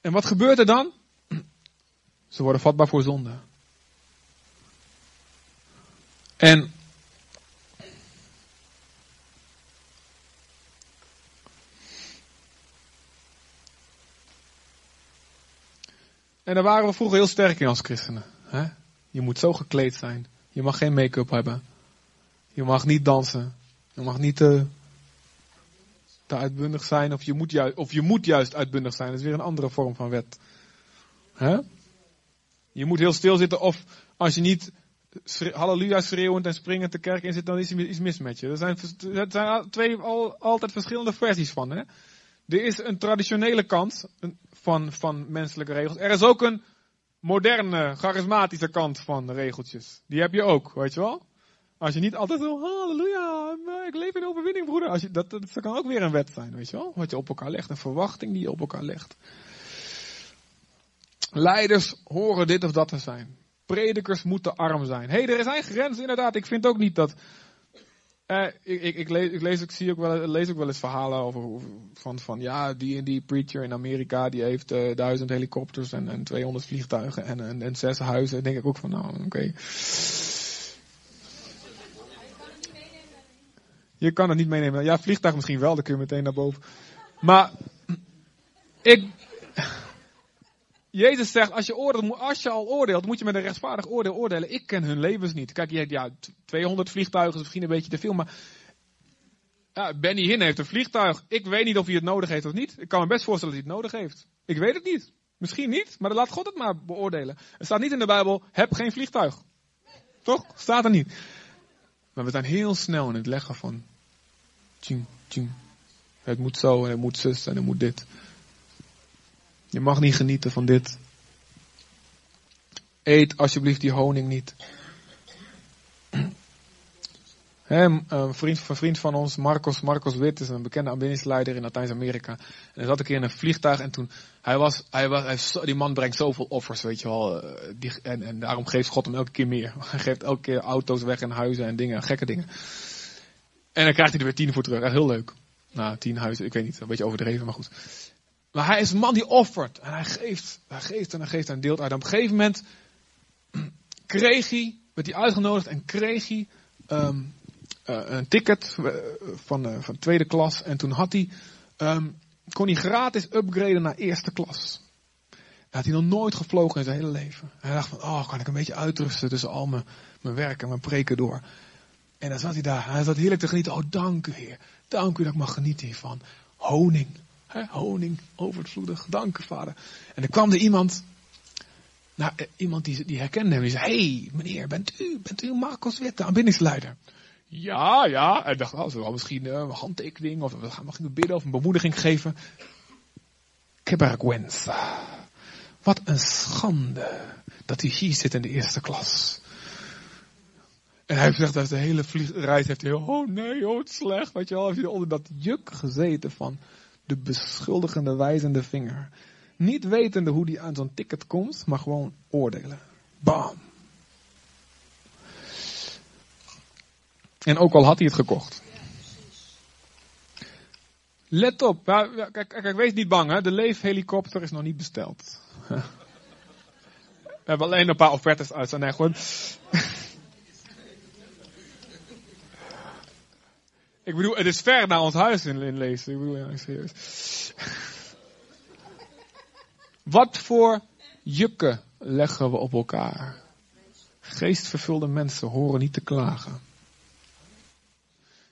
En wat gebeurt er dan? Ze worden vatbaar voor zonde. En En daar waren we vroeger heel sterk in als christenen. Je moet zo gekleed zijn. Je mag geen make-up hebben. Je mag niet dansen. Je mag niet te, te uitbundig zijn. Of je, moet juist, of je moet juist uitbundig zijn. Dat is weer een andere vorm van wet. Je moet heel stil zitten. Of als je niet halleluja schreeuwend en springend de kerk in zit, dan is er iets mis met je. Er zijn, er zijn twee al, altijd verschillende versies van. Er is een traditionele kant van, van menselijke regels. Er is ook een moderne, charismatische kant van regeltjes. Die heb je ook, weet je wel? Als je niet altijd zo, halleluja, ik leef in overwinning, broeder. Als je, dat, dat kan ook weer een wet zijn, weet je wel? Wat je op elkaar legt, een verwachting die je op elkaar legt. Leiders horen dit of dat te zijn. Predikers moeten arm zijn. Hé, hey, er zijn grenzen inderdaad. Ik vind ook niet dat uh, ik, ik, ik, lees, ik, zie ook wel, lees ook wel eens verhalen over, van, van ja, die en die preacher in Amerika, die heeft uh, duizend helikopters en, en 200 vliegtuigen en, en, zes huizen. Dan denk ik ook van, nou, oké. Je kan het niet meenemen. Ja, vliegtuig misschien wel, dan kun je meteen naar boven. Maar, ik, Jezus zegt, als je, oordeelt, als je al oordeelt, moet je met een rechtvaardig oordeel oordelen. Ik ken hun levens niet. Kijk, ja, 200 vliegtuigen is misschien een beetje te veel, maar ja, Benny Hinn heeft een vliegtuig. Ik weet niet of hij het nodig heeft of niet. Ik kan me best voorstellen dat hij het nodig heeft. Ik weet het niet. Misschien niet, maar dan laat God het maar beoordelen. Er staat niet in de Bijbel, heb geen vliegtuig. Toch? Staat er niet. Maar we zijn heel snel in het leggen van, tjing, tjing. Het moet zo en het moet zus en het moet dit. Je mag niet genieten van dit. Eet alsjeblieft die honing niet. een, vriend, vriend van ons, Marcos, Marcos Witt, is een bekende aanbiddingsleider in Latijns-Amerika. En hij zat een keer in een vliegtuig en toen, hij was, hij was, die man brengt zoveel offers, weet je wel. Eh, die, en, en daarom geeft God hem elke keer meer. *laughs* Hij geeft elke keer auto's weg en huizen en dingen, gekke dingen. En dan krijgt hij er weer tien voor terug. Heel leuk. Nou, tien huizen, ik weet niet, een beetje overdreven, maar goed. Maar hij is een man die offert. En hij geeft, hij geeft en hij geeft en deelt uit. En op een gegeven moment *clears throat* kreeg hij, werd hij uitgenodigd en kreeg hij um, uh, een ticket van, uh, van tweede klas. En toen had hij, um, kon hij gratis upgraden naar eerste klas. Hij had hij nog nooit gevlogen in zijn hele leven. Hij dacht van, oh, kan ik een beetje uitrusten tussen al mijn, mijn werk en mijn preken door. En dan zat hij daar. Hij zat heerlijk te genieten. Oh, dank u heer. Dank u dat ik mag genieten hiervan. Honing. He, honing, overvloedig, dank u vader. En er kwam er iemand, nou, eh, iemand die, die herkende hem. Die zei, hey meneer, bent u, bent u Marcos Witt, de aanbindingsleider? Ja, ja. En dacht, oh, we misschien uh, een handtekening of we gaan misschien bidden of een bemoediging geven. Que vergüenza. Wat een schande dat hij hier zit in de eerste klas. En hij zegt dat de hele vliegreis heeft hij, oh nee, oh het slecht. Weet je wel, heeft hij onder dat juk gezeten van de beschuldigende wijzende vinger. Niet wetende hoe die aan zo'n ticket komt, maar gewoon oordelen. Bam. En ook al had hij het gekocht. Let op, kijk, kijk, wees niet bang, hè? de leefhelikopter is nog niet besteld. *laughs* We hebben alleen een paar offertes uit. Nee, gewoon. Ik bedoel, het is ver naar ons huis in, in lezen. Ik bedoel, ja, serieus. Wat voor jukken leggen we op elkaar? Geestvervulde mensen horen niet te klagen.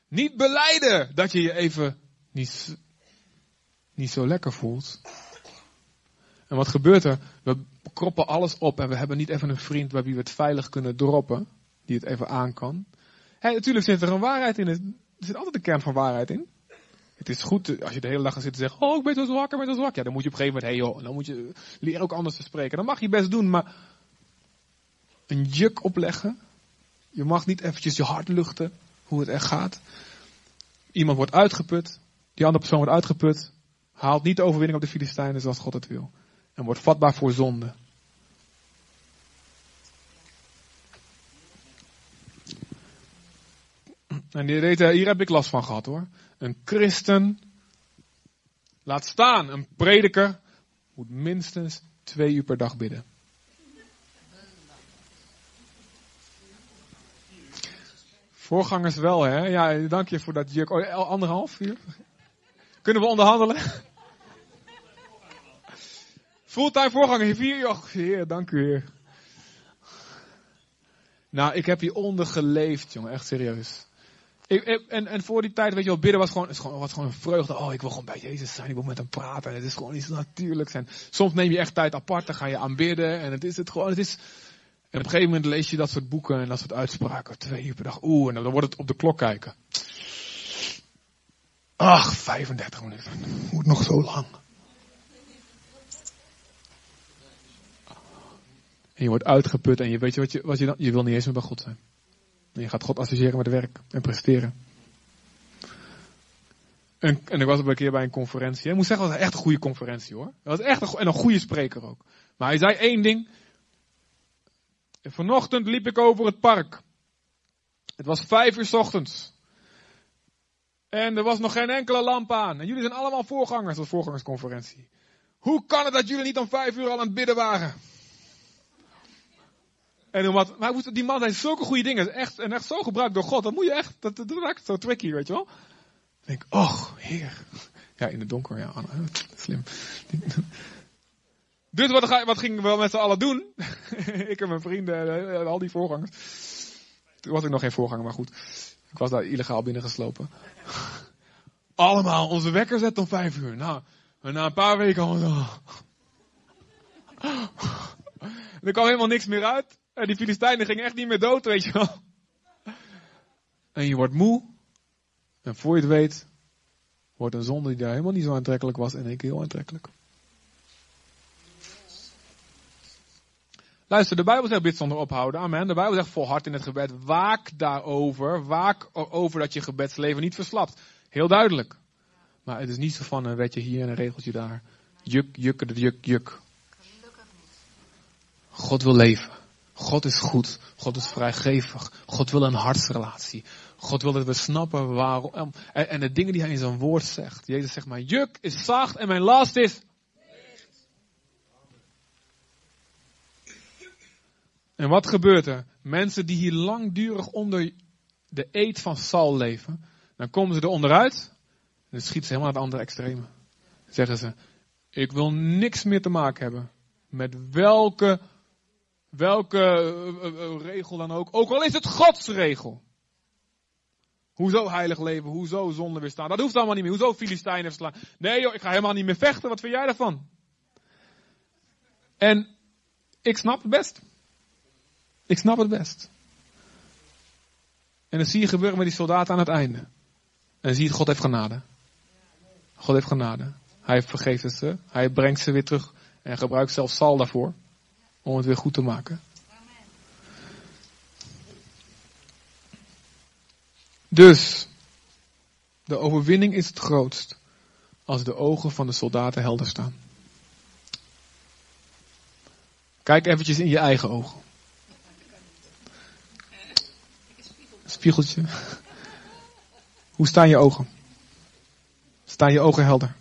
Niet beleiden dat je je even niet, niet zo lekker voelt. En wat gebeurt er? We kroppen alles op en we hebben niet even een vriend waar we het veilig kunnen droppen. Die het even aan kan. Hey, natuurlijk zit er een waarheid in. Er zit altijd een kern van waarheid in. Het is goed als je de hele dag gaat zitten zeggen, oh ik ben zo zwak, ik ben zo zwak. Ja, dan moet je op een gegeven moment, hey, joh, dan moet je leren ook anders te spreken. Dat mag je best doen, maar een juk opleggen. Je mag niet eventjes je hart luchten, hoe het echt gaat. Iemand wordt uitgeput, die andere persoon wordt uitgeput, haalt niet de overwinning op de Filistijnen zoals God het wil. En wordt vatbaar voor zonde. En hier heb ik last van gehad hoor. Een christen, laat staan, een prediker, moet minstens twee uur per dag bidden. Voorgangers wel, hè? Ja, dank je voor dat juk. Oh, anderhalf uur? Kunnen we onderhandelen? *laughs* Fulltime voorganger, vier uur. Heer, dank u, heer. Nou, ik heb hieronder geleefd, jongen. Echt serieus. En, en voor die tijd, weet je wel, bidden was gewoon, gewoon, was gewoon een vreugde. Oh, ik wil gewoon bij Jezus zijn, ik wil met hem praten. Het is gewoon iets natuurlijks. Soms neem je echt tijd apart, dan ga je aanbidden. En het is het gewoon, het is... En op een gegeven moment lees je dat soort boeken en dat soort uitspraken. Twee uur per dag. Oeh, en dan wordt het op de klok kijken. Ach, 35 minuten. Moet nog zo lang. En je wordt uitgeput en je weet je wat je, wat je dan, je wil niet eens meer bij God zijn. En je gaat God associëren met werk en presteren. En, en ik was op een keer bij een conferentie. Ik moet zeggen, het was echt een goede conferentie hoor. Dat was echt een, en een goede spreker ook. Maar hij zei één ding. vanochtend liep ik over het park. Het was vijf uur ochtends. En er was nog geen enkele lamp aan. En jullie zijn allemaal voorgangers, dat voorgangersconferentie. Hoe kan het dat jullie niet om vijf uur al aan het bidden waren? En omdat, maar die man heeft zulke goede dingen. Echt, en echt zo gebruikt door God. Dat moet je echt, dat, dat, dat zo tricky, weet je wel. Ik denk, oh, heer. Ja, in het donker, ja. Slim. *laughs* Dus wat, wat gingen we wel met z'n allen doen? *laughs* ik en mijn vrienden, eh, al die voorgangers. Toen was ik nog geen voorganger, maar goed. Ik was daar illegaal binnengeslopen. *laughs* Allemaal onze wekker zetten om vijf uur. Nou, na een paar weken allemaal Er kwam helemaal niks meer uit. En die Filistijnen gingen echt niet meer dood, weet je wel. En je wordt moe. En voor je het weet, wordt een zonde die daar helemaal niet zo aantrekkelijk was, in één keer heel aantrekkelijk. Luister, de Bijbel zegt bid zonder ophouden. Amen. De Bijbel zegt volhard in het gebed. Waak daarover. Waak over dat je gebedsleven niet verslapt. Heel duidelijk. Maar het is niet zo van een wetje hier en een regeltje daar. Juk, juk, juk, juk. God wil leven. God is goed. God is vrijgevig. God wil een hartsrelatie. God wil dat we snappen waarom. En, en de dingen die hij in zijn woord zegt. Jezus zegt, mijn juk is zacht en mijn last is. En wat gebeurt er? Mensen die hier langdurig onder de eet van Sal leven. Dan komen ze er onderuit. En dan schieten ze helemaal naar het andere extreme. Zeggen ze, ik wil niks meer te maken hebben. Met welke welke uh, regel dan ook. Ook al is het Gods regel. Hoezo heilig leven? Hoezo zonde weerstaan? Dat hoeft allemaal niet meer. Hoezo Filistijnen verslaan? Nee joh, ik ga helemaal niet meer vechten. Wat vind jij daarvan? En ik snap het best. Ik snap het best. En dan zie je gebeuren met die soldaten aan het einde. En dan zie je, God heeft genade. God heeft genade. Hij vergeeft ze. Hij brengt ze weer terug. En gebruikt zelfs Sal daarvoor om het weer goed te maken. Dus, de overwinning is het grootst als de ogen van de soldaten helder staan. Kijk eventjes in je eigen ogen. Spiegeltje. Hoe staan je ogen? Staan je ogen helder?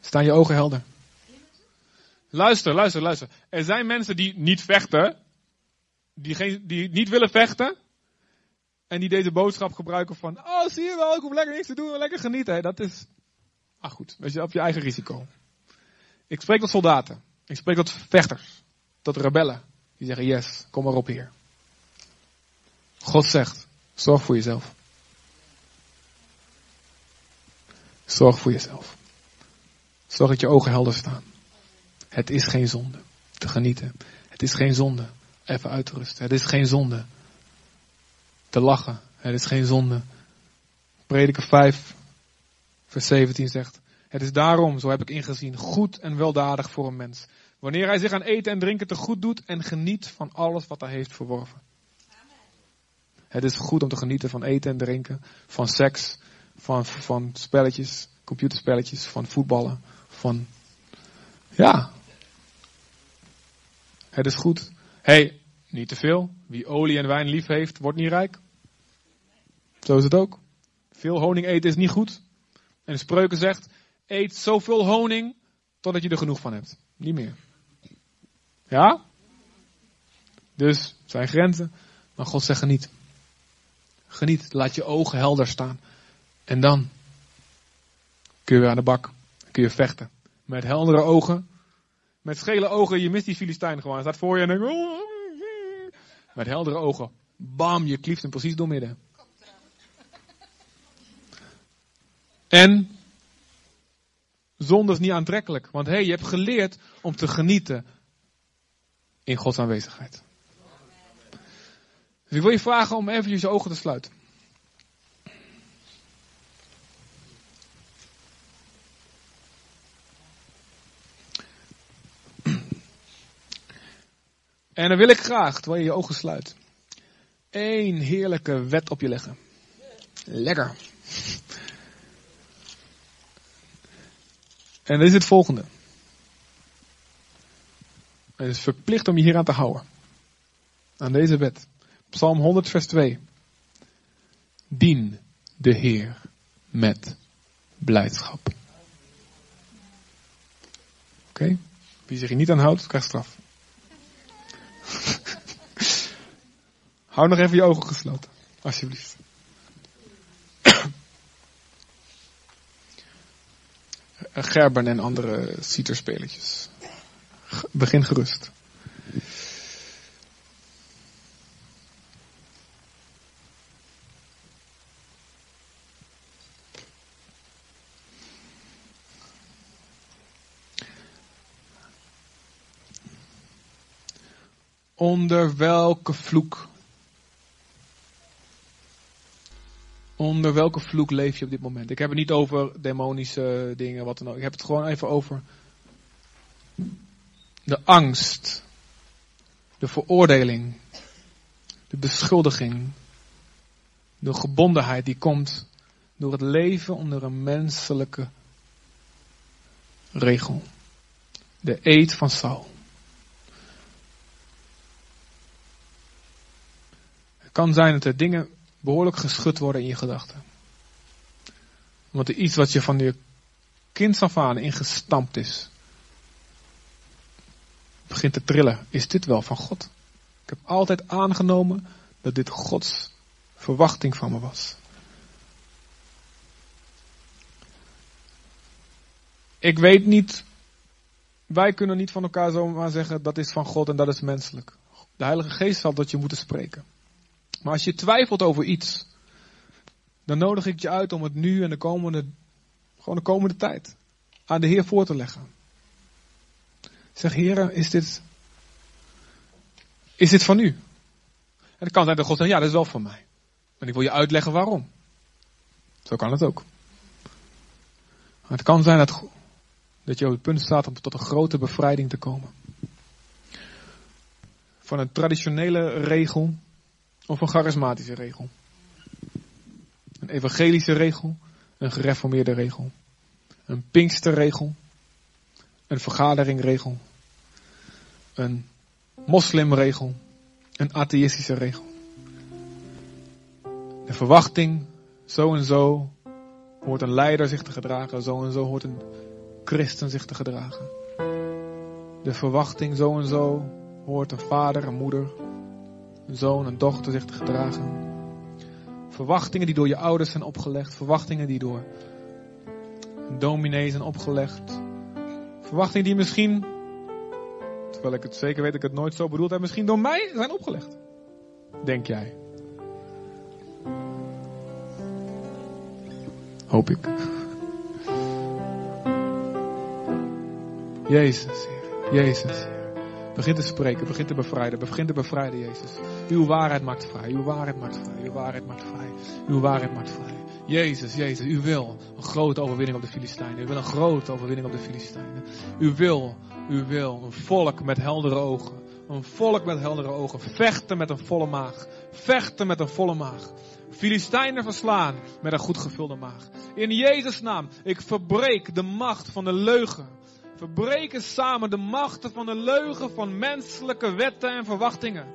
Staan je ogen helder? Luister, luister, luister. Er zijn mensen die niet vechten. Die, geen, die niet willen vechten. En die deze boodschap gebruiken van, oh zie je wel, ik hoef lekker niks te doen, lekker genieten. Dat is, ah goed, weet je, op je eigen risico. Ik spreek tot soldaten. Ik spreek tot vechters. Tot rebellen. Die zeggen, yes, kom maar op hier. God zegt, zorg voor jezelf. Zorg voor jezelf. Zorg dat je ogen helder staan. Het is geen zonde te genieten. Het is geen zonde even uit te rusten. Het is geen zonde te lachen. Het is geen zonde. Prediker 5, Vers 17 zegt, het is daarom, zo heb ik ingezien, goed en weldadig voor een mens. Wanneer hij zich aan eten en drinken te goed doet en geniet van alles wat hij heeft verworven. Het is goed om te genieten van eten en drinken, van seks, van, van spelletjes, computerspelletjes, van voetballen, van, ja. Het is goed. hey, niet te veel. Wie olie en wijn lief heeft, wordt niet rijk. Zo is het ook. Veel honing eten is niet goed. En de spreuken zegt, eet zoveel honing totdat je er genoeg van hebt. Niet meer. Ja? Dus, zijn grenzen. Maar God zegt geniet. Geniet, laat je ogen helder staan. En dan kun je weer aan de bak. Kun je vechten. Met heldere ogen. Met schele ogen, je mist die Filistijn gewoon. Hij staat voor je en denkt... Met heldere ogen. Bam, je klieft hem precies doormidden. En zonde is niet aantrekkelijk. Want hé, hey, je hebt geleerd om te genieten in Gods aanwezigheid. Dus ik wil je vragen om even je ogen te sluiten. En dan wil ik graag, terwijl je je ogen sluit, één heerlijke wet op je leggen. Lekker. En dat is het volgende. Het is verplicht om je hier aan te houden. Aan deze wet. Psalm 100 vers 2. Dien de Heer met blijdschap. Oké? Wie zich hier niet aan houdt, krijgt straf. Hou nog even je ogen gesloten. Alsjeblieft. Gerben en andere citerspelertjes. Begin gerust. Onder welke vloek? Onder welke vloek leef je op dit moment? Ik heb het niet over demonische dingen, wat dan ook. Ik heb het gewoon even over de angst, de veroordeling, de beschuldiging, de gebondenheid die komt door het leven onder een menselijke regel. De eed van Saul. Het kan zijn dat er dingen behoorlijk geschud worden in je gedachten. Er iets wat je van je kind af aan ingestampt is, begint te trillen. Is dit wel van God? Ik heb altijd aangenomen dat dit Gods verwachting van me was. Ik weet niet, wij kunnen niet van elkaar zomaar zeggen dat is van God en dat is menselijk. De Heilige Geest zal dat je moeten spreken. Maar als je twijfelt over iets, dan nodig ik je uit om het nu en de komende, gewoon de komende tijd aan de Heer voor te leggen. Zeg, Heer, is dit, is dit van u? En het kan zijn dat God zegt, ja, dat is wel van mij. En ik wil je uitleggen waarom. Zo kan het ook. Maar het kan zijn dat, dat je op het punt staat om tot een grote bevrijding te komen. Van een traditionele regel of een charismatische regel. Een evangelische regel, een gereformeerde regel. Een pinksterregel, een vergaderingregel. Een moslimregel, een atheïstische regel. De verwachting, zo en zo hoort een leider zich te gedragen, zo en zo hoort een christen zich te gedragen. De verwachting, zo en zo hoort een vader, een moeder, een zoon, een dochter zich te gedragen. Verwachtingen die door je ouders zijn opgelegd, verwachtingen die door een dominee zijn opgelegd. Verwachtingen die misschien, terwijl ik het zeker weet dat ik het nooit zo bedoeld heb, misschien door mij zijn opgelegd. Denk jij? Hoop ik. Jezus. Jezus. Begin te spreken, begin te bevrijden, begin te bevrijden, Jezus. Uw waarheid maakt vrij, uw waarheid maakt vrij, uw waarheid maakt vrij, uw waarheid maakt vrij. Jezus, Jezus, u wil een grote overwinning op de Filistijnen. U wil een grote overwinning op de Filistijnen. U wil, u wil een volk met heldere ogen. Een volk met heldere ogen. Vechten met een volle maag. Vechten met een volle maag. Filistijnen verslaan met een goed gevulde maag. In Jezus' naam, ik verbreek de macht van de leugen. Verbreken samen de machten van de leugen van menselijke wetten en verwachtingen.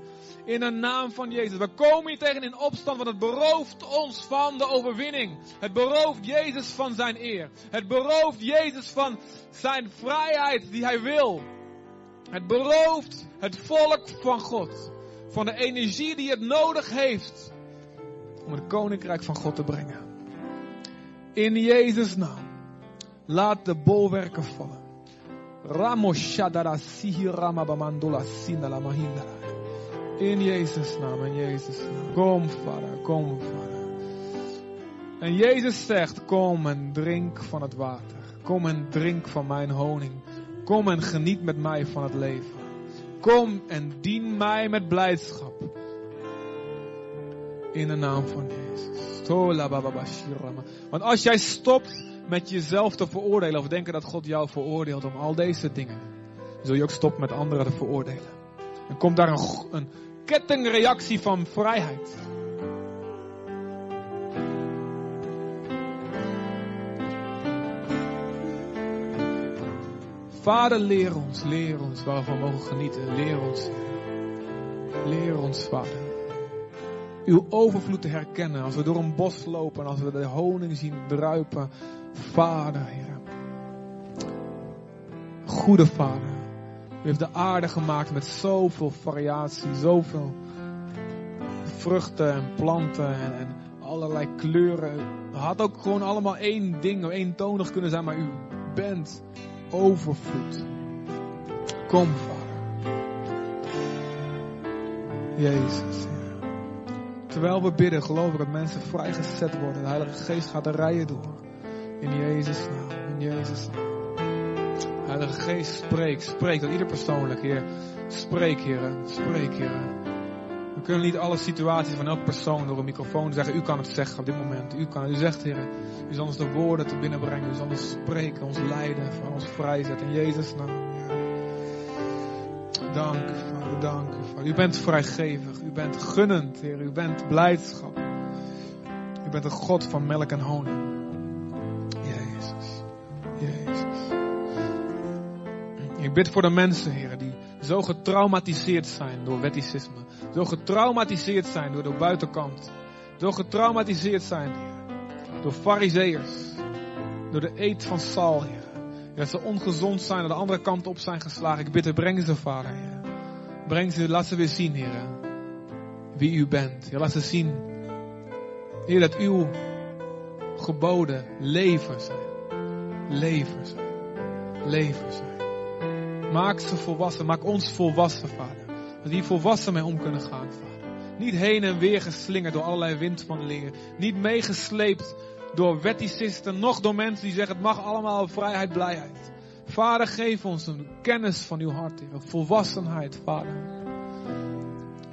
In de naam van Jezus. We komen hier tegen in opstand, want het berooft ons van de overwinning. Het berooft Jezus van zijn eer. Het berooft Jezus van zijn vrijheid die hij wil. Het berooft het volk van God van de energie die het nodig heeft om het koninkrijk van God te brengen. In Jezus' naam. Laat de bolwerken vallen. Ramoshadara sihirama bamandula sindala mahindara. In Jezus' naam, in Jezus' naam. Kom, vader, kom, vader. En Jezus zegt, kom en drink van het water. Kom en drink van mijn honing. Kom en geniet met mij van het leven. Kom en dien mij met blijdschap. In de naam van Jezus. Want als jij stopt met jezelf te veroordelen of denken dat God jou veroordeelt om al deze dingen, zul je ook stoppen met anderen te veroordelen. En komt daar een, een kettingreactie van vrijheid. Vader, leer ons, leer ons waarvan we mogen genieten. Leer ons, leer ons, Vader. Uw overvloed te herkennen als we door een bos lopen en als we de honing zien druipen. Vader, Heer. Goede Vader. U heeft de aarde gemaakt met zoveel variatie, zoveel vruchten en planten en, allerlei kleuren. Het had ook gewoon allemaal één ding, eentonig kunnen zijn, maar u bent overvloed. Kom, Vader. Jezus, Heer. Terwijl we bidden, geloof ik dat mensen vrijgezet worden. De Heilige Geest gaat de rijen door. In Jezus' naam, in Jezus' naam. Heilige Geest, spreek, spreek dat ieder persoonlijk, Heer. Spreek, Heer, spreek, Heer. We kunnen niet alle situaties van elke persoon door een microfoon zeggen. U kan het zeggen op dit moment. U kan, u zegt, Heer. U zal ons de woorden te binnen brengen. U zal ons spreken, ons leiden, van ons vrijzetten. In Jezus' naam, Heer. Dank dank u, Vader. U bent vrijgevig. U bent gunnend, Heer. U bent blijdschap. U bent een God van melk en honing. Jezus. Jezus. Ik bid voor de mensen, Heer, die zo getraumatiseerd zijn door wetticisme. Zo getraumatiseerd zijn door de buitenkant. Zo getraumatiseerd zijn, Heer, door fariseërs. Door de eet van Saul, Heer. Dat ze ongezond zijn, aan de andere kant op zijn geslagen. Ik bid, breng ze, Vader, Heer. Breng ze, laat ze weer zien, Heer. Wie u bent. Heer, laat ze zien, Heer, dat uw geboden leven zijn. Leven zijn. Leven zijn. Maak ze volwassen. Maak ons volwassen, Vader. Dat hier volwassen mee om kunnen gaan, Vader. Niet heen en weer geslingerd door allerlei wind van leer. Niet meegesleept door wetticisten, nog door mensen die zeggen het mag allemaal vrijheid, blijheid. Vader, geef ons een kennis van uw hart, Heer. Een volwassenheid, Vader.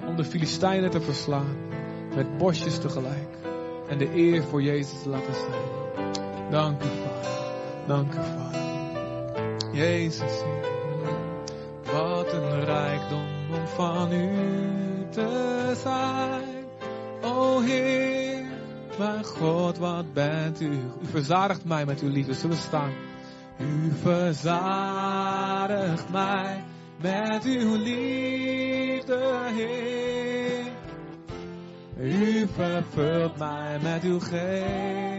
Om de Filistijnen te verslaan. Met bosjes tegelijk. En de eer voor Jezus te laten zijn. Dank u, Vader. Dank u, Vader. Jezus. Wat een rijkdom om van u te zijn. O Heer, mijn God, wat bent u? U verzadigt mij met uw liefde. Zullen we staan? U verzadigt mij met uw liefde, Heer. U vervult mij met uw geest.